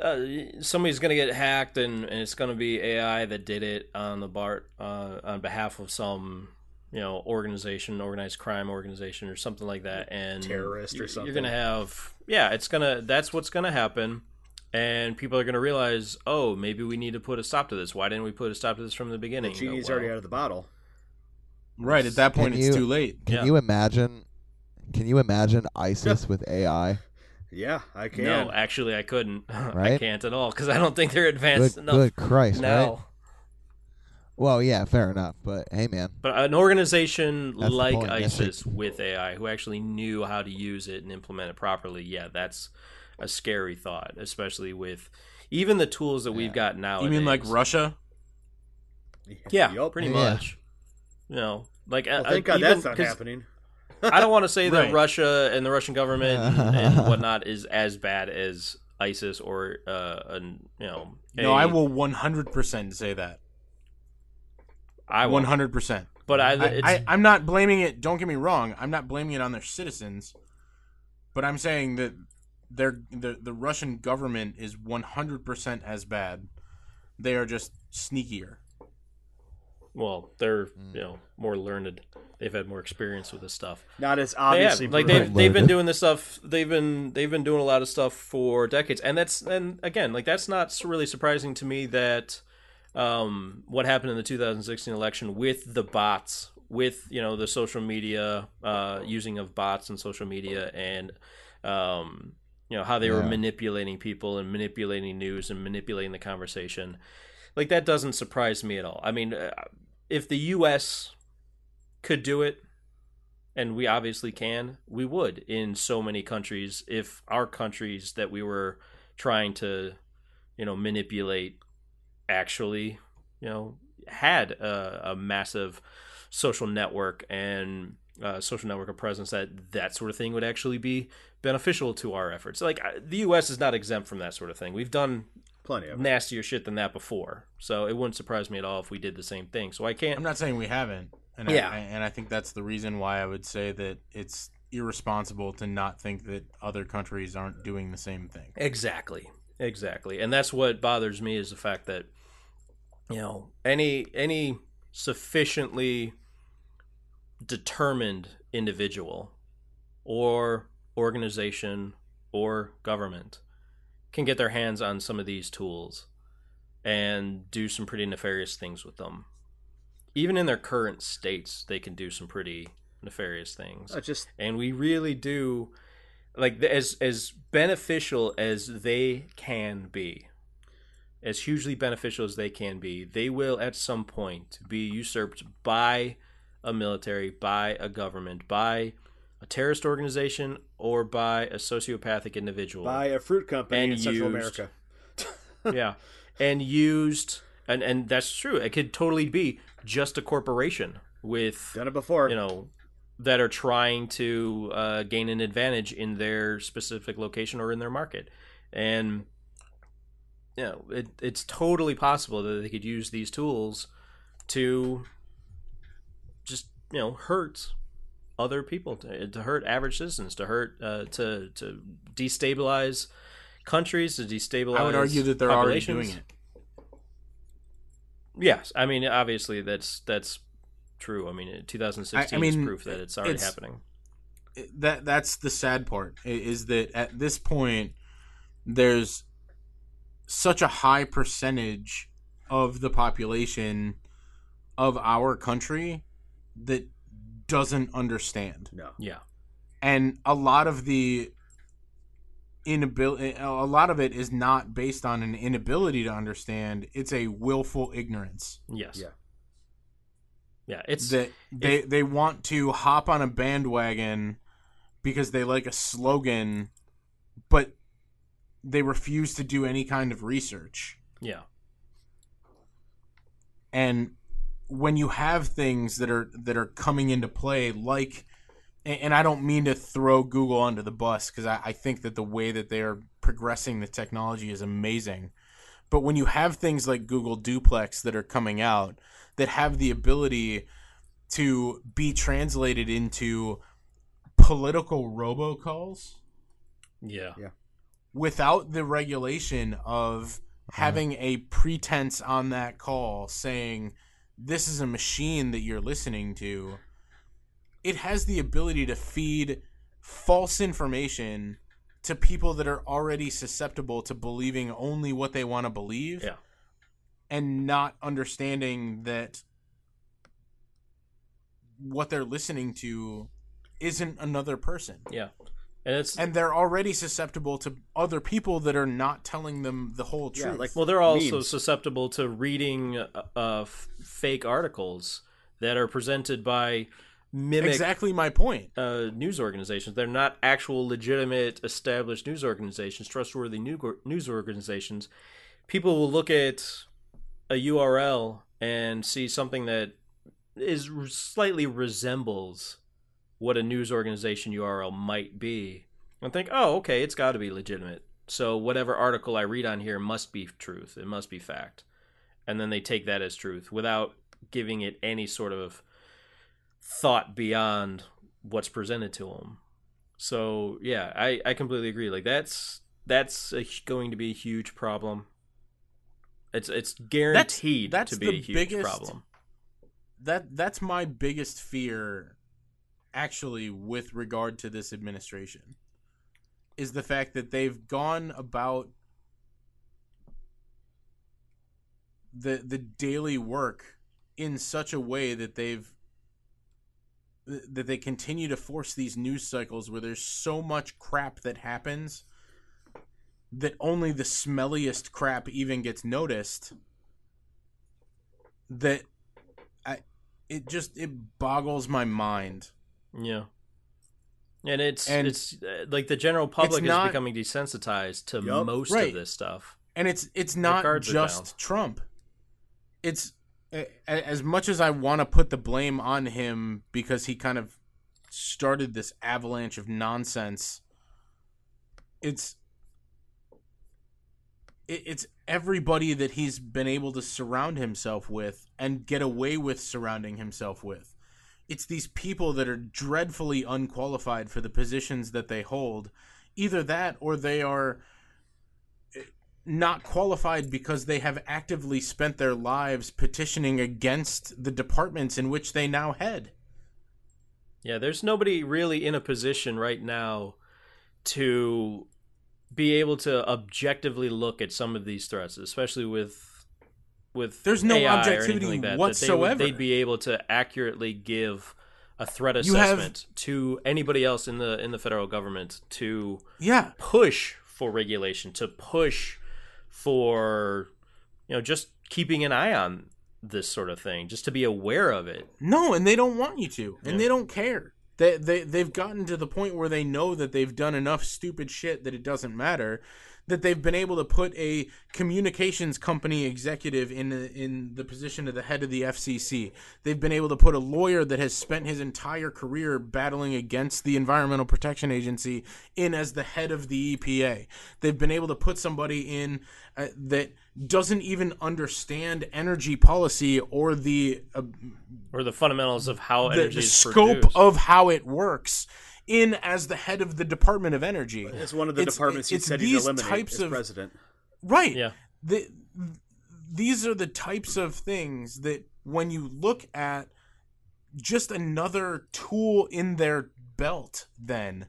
uh, somebody's going to get hacked, and, and it's going to be AI that did it on the bar uh, on behalf of some you know organization, organized crime organization, or something like that, and Terrorist or something. You're going to have yeah, it's gonna that's what's going to happen. And people are going to realize, oh, maybe we need to put a stop to this. Why didn't we put a stop to this from the The beginning? You go, genie's well, already out of the bottle. Right, at that point Can it's you- too late. Can Yeah. you imagine? Can you imagine ISIS with AI? Yeah, I can. No, actually, I couldn't. I Right? can't at all because I don't think they're advanced Good, enough. good Christ, no, right? Well, yeah, fair enough. But hey, man, But an organization That's the like point, that's it. ISIS with AI who actually knew how to use it and implement it properly, yeah, that's a scary thought, especially with even the tools that we've got now. You mean like Russia? Yeah, Yup. pretty Yeah. much. You know, like Well, uh, thank uh, God even- that's not 'cause happening. I don't want to say that Right. Russia and the Russian government and, and whatnot is as bad as ISIS or uh, an, you know. No, a- I will 100% say that. I won't. 100%. But I, I, it's, I, I'm not blaming it. Don't get me wrong. I'm not blaming it on their citizens, but I'm saying that their the the Russian government is 100% as bad They are just sneakier. Well, they're you know more learned. They've had more experience with this stuff. Not as They have. obviously like they've they've been doing this stuff. They've been they've been doing a lot of stuff for decades, and that's and again like that's not really surprising to me that um, what happened in the 2016 election with the bots, with you know the social media uh, using of bots and social media, and um, you know how they were manipulating people and manipulating news and manipulating the conversation. Like that doesn't surprise me at all. I mean, uh, if the U.S. could do it, and we obviously can, we would in so many countries if our countries that we were trying to, you know, manipulate actually, you know, had a, a massive social network and uh, social network of presence that that sort of thing would actually be beneficial to our efforts. Like the U.S. is not exempt from that sort of thing. We've done plenty of. it. nastier shit than that before, so it wouldn't surprise me at all if we did the same thing. So I can't. I'm not saying we haven't, and Yeah. I, and I think that's the reason why I would say that it's irresponsible to not think that other countries aren't doing the same thing. Exactly. Exactly. And that's what bothers me is the fact that you know, any any sufficiently determined individual or organization or government can get their hands on some of these tools and do some pretty nefarious things with them. Even in their current states, they can do some pretty nefarious things Uh, just and we really do like as as beneficial as they can be as hugely beneficial as they can be they will at some point be usurped by a military by a government by a terrorist organization or by a sociopathic individual By a fruit company And in Central America. yeah and used and and that's true it could totally be just a corporation with Done it before. you know that are trying to uh, gain an advantage in their specific location or in their market and you know it, it's totally possible that they could use these tools to just you know hurt other people to, to hurt average citizens to hurt uh, to to destabilize countries to destabilize I would argue that they're already doing it. Yes, I mean obviously that's that's true. I mean 2016 I- I mean, is proof that it's already it's- happening. that that's the sad part is that at this point there's such a high percentage of the population of our country that doesn't understand no. Yeah, and a lot of the inability a lot of it is not based on an inability to understand it's a willful ignorance yes, Yeah. yeah. It's that they they want to hop on a bandwagon because they like a slogan but they refuse to do any kind of research yeah, and when you have things that are that are coming into play like and and i don't mean to throw google under the bus because I, I think that the way that they are progressing the technology is amazing. But when you have things like google duplex that are coming out that have the ability to be translated into political robocalls yeah, Yeah. without the regulation of uh-huh. having a pretense on that call saying this is a machine that you're listening to it has the ability to feed false information to people that are already susceptible to believing only what they want to believe Yeah. and not understanding that what they're listening to isn't another person yeah. And it's and they're already susceptible to other people that are not telling them the whole truth. Yeah, like well, they're also memes. susceptible to reading uh, uh, f- fake articles that are presented by mimic exactly my point. uh, news organizations. They're not actual legitimate established news organizations, trustworthy news organizations. People will look at a URL and see something that is slightly resembles what a news organization URL might be and think, "Oh, okay, it's got to be legitimate." So whatever article I read on here must be truth. It must be fact. And then they take that as truth without giving it any sort of thought beyond what's presented to them. So yeah, I, I completely agree. Like that's that's a, going to be a huge problem. It's it's guaranteed that's to be the a huge biggest- problem. that that's my biggest fear actually with regard to this administration is the fact that they've gone about the the daily work in such a way that they've that they continue to force these news cycles where there's so much crap that happens that only the smelliest crap even gets noticed that I it just it boggles my mind. Yeah. And it's And it's uh, like the general public not- is becoming desensitized to Yup. most Right. of this stuff. and it's it's not just. Trump. It's as much as I want to put the blame on him because he kind of started this avalanche of nonsense. It's it's everybody that he's been able to surround himself with and get away with surrounding himself with. It's these people that are dreadfully unqualified for the positions that they hold. Either that or they are eh, not qualified because they have actively spent their lives petitioning against the departments in which they now head. Yeah, there's nobody really in a position right now to be able to objectively look at some of these threats, especially with with There's no AI objectivity like that, that whatsoever. they would, they'd be able to accurately give a threat You have- assessment to anybody else in the in the federal government to Yeah, push for regulation, to push for you know just keeping an eye on this sort of thing, just to be aware of it. No, and they don't want you to, and Yeah. they don't care. They they they've gotten to the point where they know that they've done enough stupid shit that it doesn't matter. That they've been able to put a communications company executive in the, in the position of the head of the FCC. They've been able to put a lawyer that has spent his entire career battling against the Environmental Protection Agency in as the head of the EPA. They've been able to put somebody in uh, that doesn't even understand energy policy or the uh, Or the fundamentals of how the, energy the scope produced. of how it works in as the head of the Department of Energy. It's one of the It's- departments he it's said he'd eliminate types as of- president. Right. Yeah. The, these are the types of things that when you look at just another tool in their belt then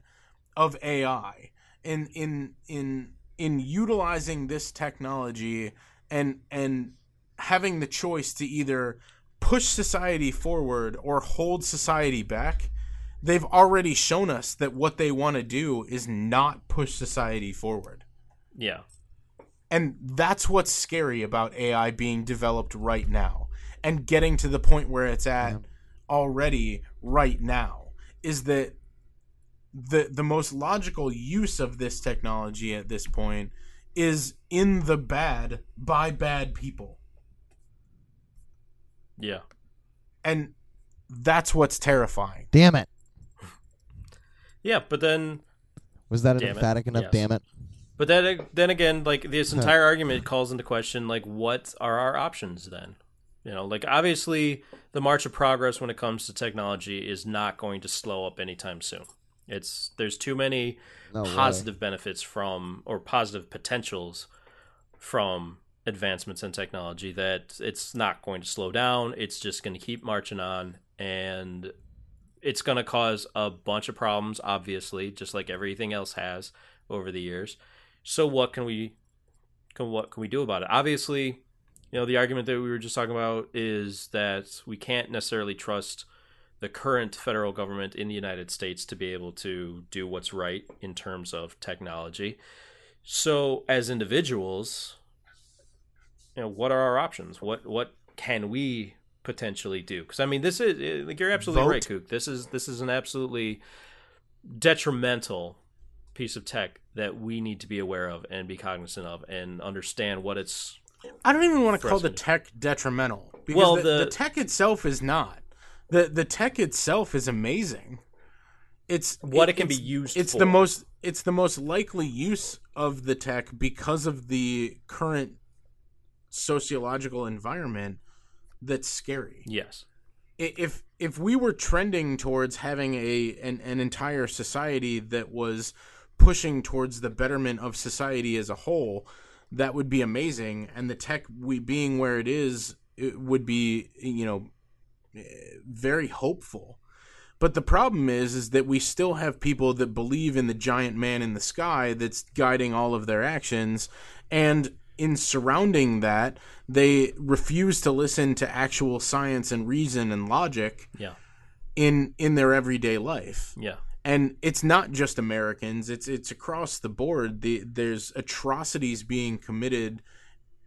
of AI in in in in utilizing this technology and and having the choice to either push society forward or hold society back they've already shown us that what they want to do is not push society forward Yeah. and that's what's scary about AI being developed right now and getting to the point where it's at already right now is that the the most logical use of this technology at this point is in the bad by bad people. Yeah. And that's what's terrifying. Damn it. Yeah, but then Was that an Damn it. emphatic enough Yes. damn it? But then, then again, like this entire argument calls into question, like, what are our options then? You know, like obviously, the march of progress when it comes to technology is not going to slow up anytime soon. It's there's too many No way. positive benefits from or positive potentials from advancements in technology that it's not going to slow down. It's just going to keep marching on, and it's going to cause a bunch of problems. Obviously, just like everything else has over the years. So what can we can what can we do about it? Obviously, you know, the argument that we were just talking about is that we can't necessarily trust the current federal government in the United States to be able to do what's right in terms of technology. So, as individuals, you know, what are our options? What what can we potentially do? Because I mean, this is eh, like you're absolutely Vote. right, Kook. This is this is an absolutely detrimental piece of tech that we need to be aware of and be cognizant of and understand what it's I don't even want to call the tech detrimental because Well, the, the- the tech itself is not. the The tech itself is amazing. It's What it can be used It's for. the most. It's the most likely use of the tech because of the current sociological environment that's scary. yes. If if we were trending towards having a an, an entire society that was pushing towards the betterment of society as a whole that would be amazing and the tech we being where it is it would be you know eh, very hopeful but the problem is is that we still have people that believe in the giant man in the sky that's guiding all of their actions and in surrounding that they refuse to listen to actual science and reason and logic Yeah. in in their everyday life Yeah. and it's not just Americans; it's it's across the board. The, there's atrocities being committed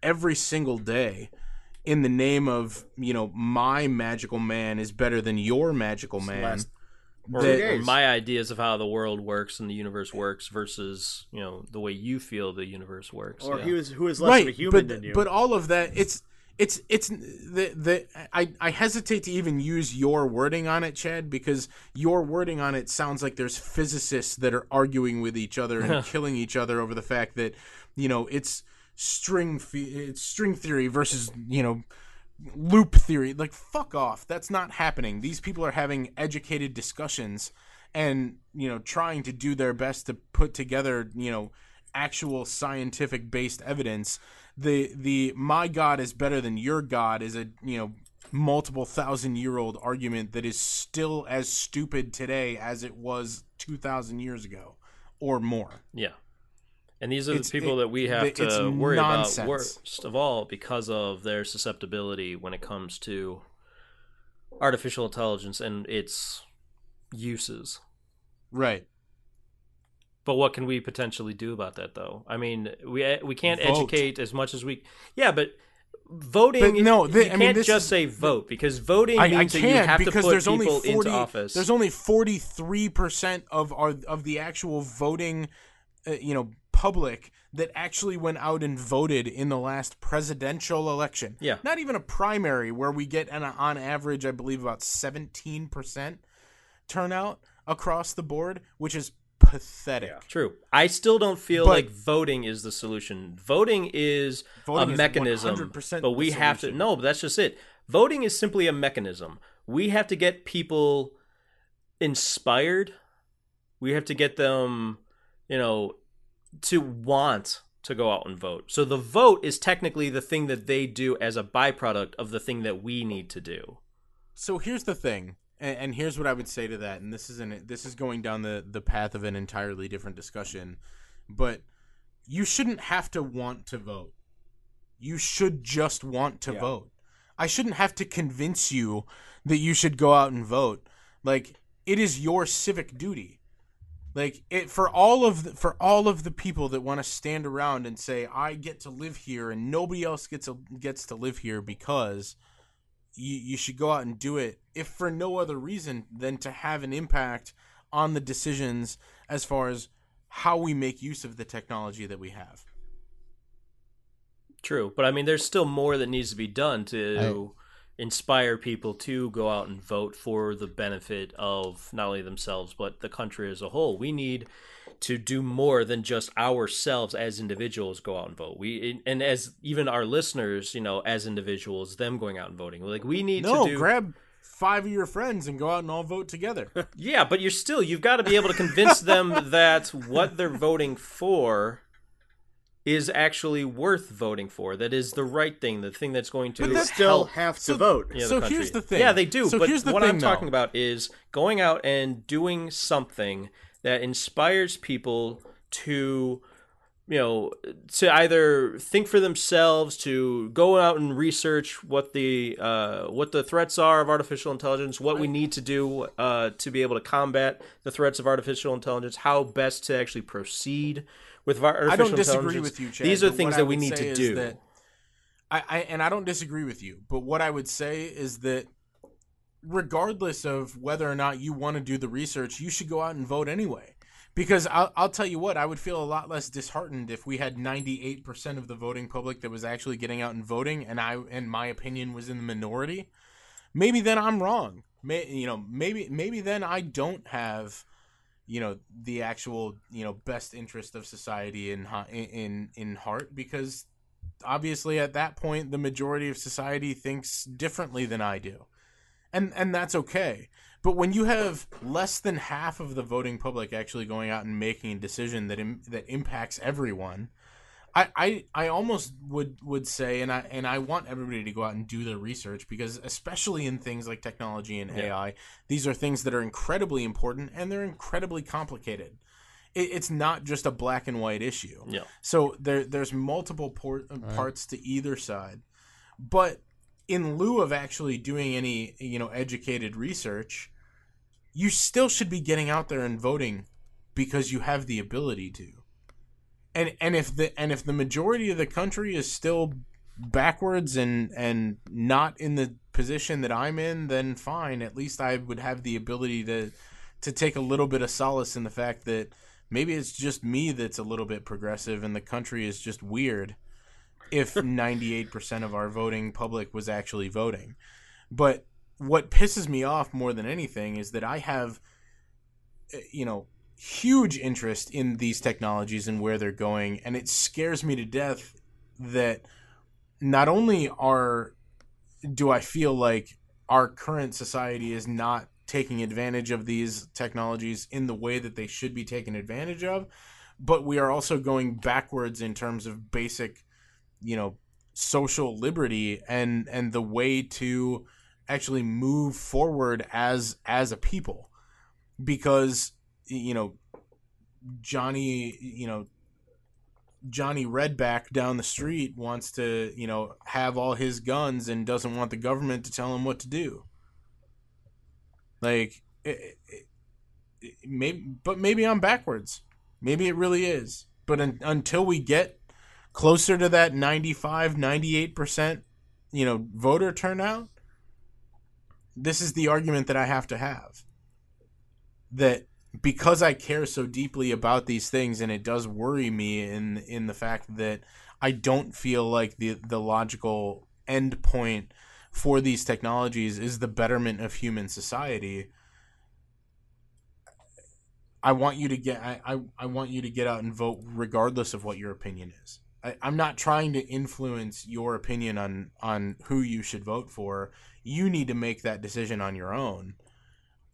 every single day in the name of you know my magical man is better than your magical man. last Or, That- or my ideas of how the world works and the universe works versus you know the way you feel the universe works. or yeah. he was who is less of a human but than you. but all of that it's it's it's the the I I hesitate to even use your wording on it, Chad, because your wording on it sounds like there's physicists that are arguing with each other and killing each other over the fact that you know it's string it's string theory versus you know loop theory. Like fuck off. That's not happening. These people are having educated discussions and you know trying to do their best to put together you know actual scientific based evidence the the my god is better than your god is a you know multiple thousand year old argument that is still as stupid today as it was 2000 years ago or more Yeah. And these are the people it- that we have it's to worry nonsense. about worst of all because of their susceptibility when it comes to artificial intelligence and its uses. right But what can we potentially do about that, though? I mean, we we can't Vote. educate as much as we. Yeah, but voting. But no, thi- you I can't this just is- say vote because voting I, I means that you have to put there's only people 40 into office. there's only 43% of our of the actual voting uh, you know public that actually went out and voted in the last presidential election Yeah. not even a primary where we get an, on average i believe about 17% turnout across the board which is pathetic True. I still don't feel But- like voting is the solution. Voting is Voting a is mechanism, 100% but we have to. No, but that's just it. Voting is simply a mechanism. We have to get people inspired. We have to get them, you know, to want to go out and vote. So the vote is technically the thing that they do as a byproduct of the thing that we need to do. So here's the thing, and, and here's what I would say to that, and this is an, this is going down the the path of an entirely different discussion, but you shouldn't have to want to vote. You should just want to Yeah. vote. I shouldn't have to convince you that you should go out and vote. Like it is your civic duty. Like it for all of the, for all of the people that want to stand around and say I get to live here and nobody else gets a, gets to live here because you, you should go out and do it if for no other reason than to have an impact on the decisions as far as how we make use of the technology that we have. True, but I mean, there's still more that needs to be done to inspire people to go out and vote for the benefit of not only themselves but the country as a whole. We need to do more than just ourselves as individuals go out and vote. We and as even our listeners, you know, as individuals, them going out and voting. Like we need No, to do grab five of your friends and go out and all vote together. Yeah, but you're still you've got to be able to convince them that what they're voting for is actually worth voting for. That is the right thing, the thing that's going to But still help have to So- vote. you know, So the here's the thing. Yeah, they do. So but here's the what thing, I'm talking though. about is going out and doing something that inspires people to you know to either think for themselves to go out and research what the uh, what the threats are of artificial intelligence what we need to do uh, to be able to combat the threats of artificial intelligence how best to actually proceed with artificial I don't disagree with you, Chad. these are things that we need to do that- I, I and I don't disagree with you, but what I would say is that regardless of whether or not you want to do the research, you should go out and vote anyway. Because I'll, I'll tell you what, I would feel a lot less disheartened if we had 98% of the voting public that was actually getting out and voting, and I, and my opinion was in the minority. Maybe then I'm wrong. May, you know, maybe maybe then I don't have, you know, the actual you know best interest of society in in in heart because obviously at that point the majority of society thinks differently than I do. And and that's okay. But when you have less than half of the voting public actually going out and making a decision that Im- that impacts everyone, I, I, I almost would would say, and I and I want everybody to go out and do their research because, especially in things like technology and Yeah. AI, these are things that are incredibly important and they're incredibly complicated. It, it's not just a black and white issue. Yeah. So there there's multiple por- uh, parts to either side, but in lieu of actually doing any you know educated research, you still should be getting out there and voting because you have the ability to. And and if the and if the majority of the country is still backwards and and not in the position that I'm in, then fine. At least I would have the ability to to take a little bit of solace in the fact that maybe it's just me that's a little bit progressive and the country is just weird if 98% of our voting public was actually voting. But what pisses me off more than anything is that I have, uh, you know, huge interest in these technologies and where they're going. And it scares me to death that not only are, do I feel like our current society is not taking advantage of these technologies in the way that they should be taken advantage of, but we are also going backwards in terms of basic, you know, social liberty and and the way to actually move forward as as a people because you know Johnny you know Johnny Redback down the street wants to you know have all his guns and doesn't want the government to tell him what to do. Like it, it, it, maybe but maybe I'm backwards. Maybe it really is. But un, until we get closer to that 95 98% you know voter turnout this is the argument that I have to have. That because I care so deeply about these things and it does worry me in in the fact that I don't feel like the the logical end point for these technologies is the betterment of human society I want you to get I, I, I want you to get out and vote regardless of what your opinion is. I, I'm not trying to influence your opinion on on who you should vote for. You need to make that decision on your own.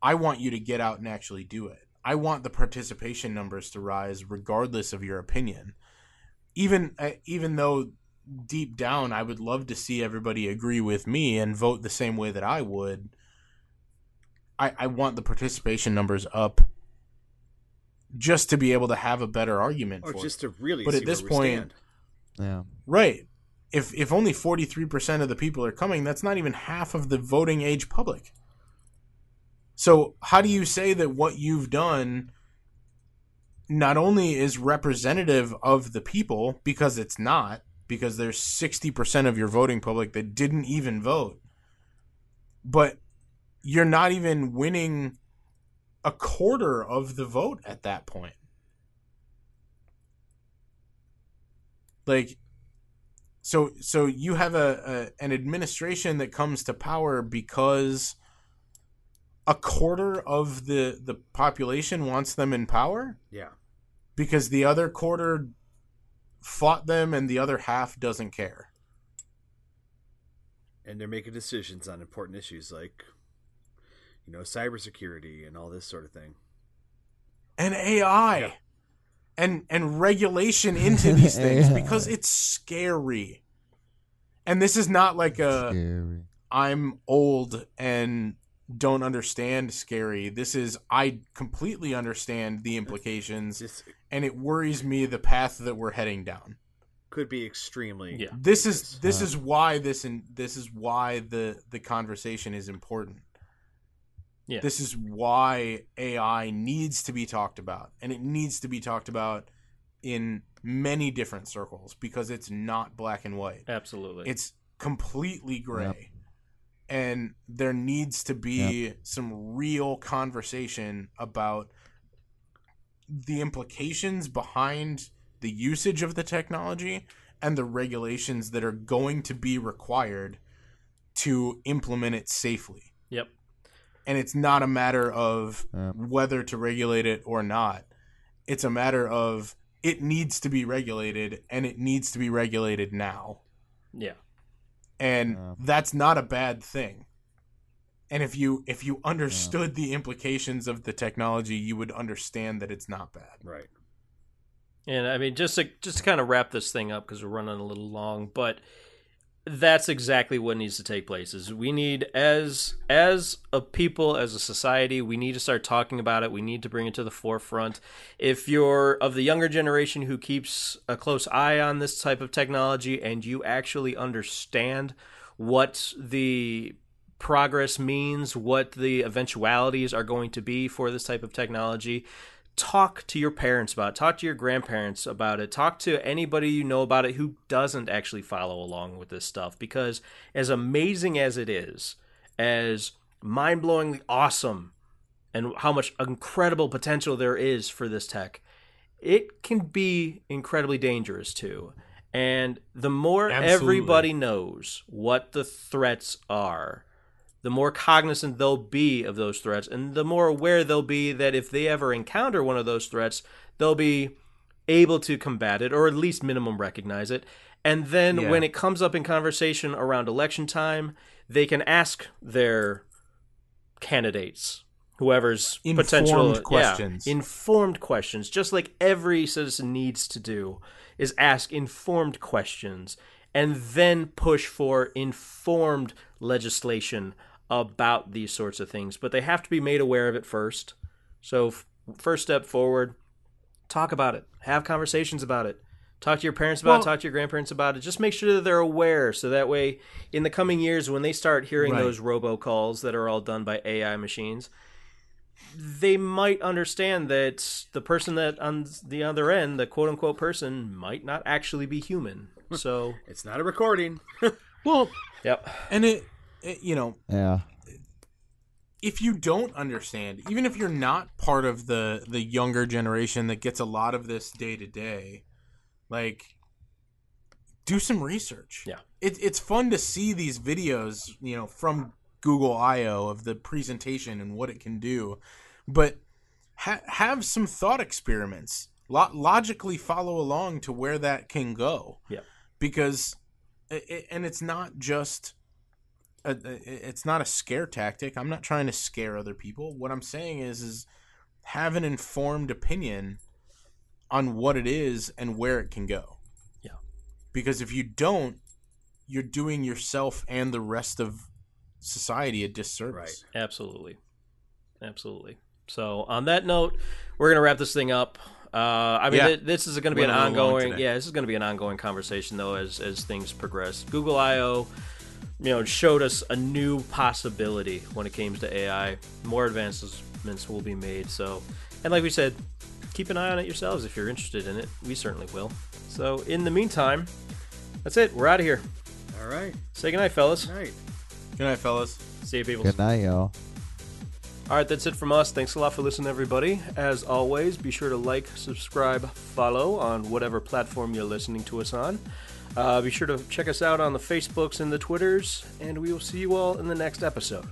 I want you to get out and actually do it. I want the participation numbers to rise regardless of your opinion. Even uh, even though deep down I would love to see everybody agree with me and vote the same way that I would. I, I want the participation numbers up just to be able to have a better argument Or for just it. to really But see at this where point. Yeah. Right. If if only 43% of the people are coming, that's not even half of the voting age public. So, how do you say that what you've done not only is representative of the people because it's not because there's 60% of your voting public that didn't even vote. But you're not even winning a quarter of the vote at that point. Like so so you have a, a an administration that comes to power because a quarter of the the population wants them in power Yeah. because the other quarter fought them and the other half doesn't care. And they're making decisions on important issues like, you know, cybersecurity and all this sort of thing. and AI Yeah. and and regulation into these things because it's scary. And this is not like a Scary. I'm old and don't understand scary. This is I completely understand the implications This and it worries me the path that we're heading down. could be extremely. Yeah. This is this Uh. is why this and this is why the the conversation is important. Yeah. This is why AI needs to be talked about and it needs to be talked about in many different circles because it's not black and white. Absolutely. It's completely gray. And there needs to be some real conversation about the implications behind the usage of the technology and the regulations that are going to be required to implement it safely. yep. And it's not a matter of Yep. whether to regulate it or not. It's a matter of it needs to be regulated and it needs to be regulated now Yeah. And Yeah. that's not a bad thing and if you if you understood the implications of the technology you would understand that it's not bad Right. And I mean, just to just to kind of wrap this thing up because we're running a little long, but that's exactly what needs to take place. Is we need as as a people, as a society, we need to start talking about it. We need to bring it to the forefront. If you're of the younger generation who keeps a close eye on this type of technology and you actually understand what the progress means, what the eventualities are going to be for this type of technology, talk to your parents about it, talk to your grandparents about it, talk to anybody you know about it who doesn't actually follow along with this stuff. Because as amazing as it is, as mind blowingly awesome, and how much incredible potential there is for this tech, it can be incredibly dangerous too. And the more Absolutely. everybody knows what the threats are, the more cognizant they'll be of those threats, and the more aware they'll be that if they ever encounter one of those threats, they'll be able to combat it or at least minimum recognize it. And then Yeah. when it comes up in conversation around election time, they can ask their candidates, whoever's potential Informed yeah, questions. informed questions, just like every citizen needs to do, is ask informed questions and then push for informed legislation about these sorts of things. But they have to be made aware of it first. So, f- first step forward, talk about it, have conversations about it. Talk to your parents about Well- it, talk to your grandparents about it. Just make sure that they're aware so that way in the coming years when they start hearing Right. those robocalls that are all done by AI machines, they might understand that the person that on the other end, the quote unquote person, might not actually be human. So, It's not a recording. Well, yep. and it, it Eh, you know, Yeah. if you don't understand, even if you're not part of the the younger generation that gets a lot of this day to day, like do some research. Yeah. It, it's fun to see these videos, you know, from Google I/O of the presentation and what it can do, but ha- have some thought experiments. Lo- logically follow along to where that can go. Yeah. Because, i- i- and it's not just a, it's not a scare tactic. I'm not trying to scare other people. What I'm saying is is have an informed opinion on what it is and where it can go. Yeah. Because if you don't, you're doing yourself and the rest of society a disservice. Right. Absolutely. Absolutely. So, on that note, we're going to wrap this thing up. Uh, I mean, Yeah. th- this is going to be an Went a little long ongoing. Yeah, this is going to be an ongoing conversation though as as things progress. Google I/O, you know, showed us a new possibility when it came to AI. More advancements will be made. So, and like we said, keep an eye on it yourselves if you're interested in it. We certainly will. So, in the meantime, that's it. We're out of here. All right. Say goodnight, fellas. Night. Good night, fellas. See you, people. Good night, y'all. All right, that's it from us. Thanks a lot for listening, everybody. As always, be sure to like, subscribe, follow on whatever platform you're listening to us on. Uh, be sure to check us out on the Facebooks and the Twitters, and we will see you all in the next episode.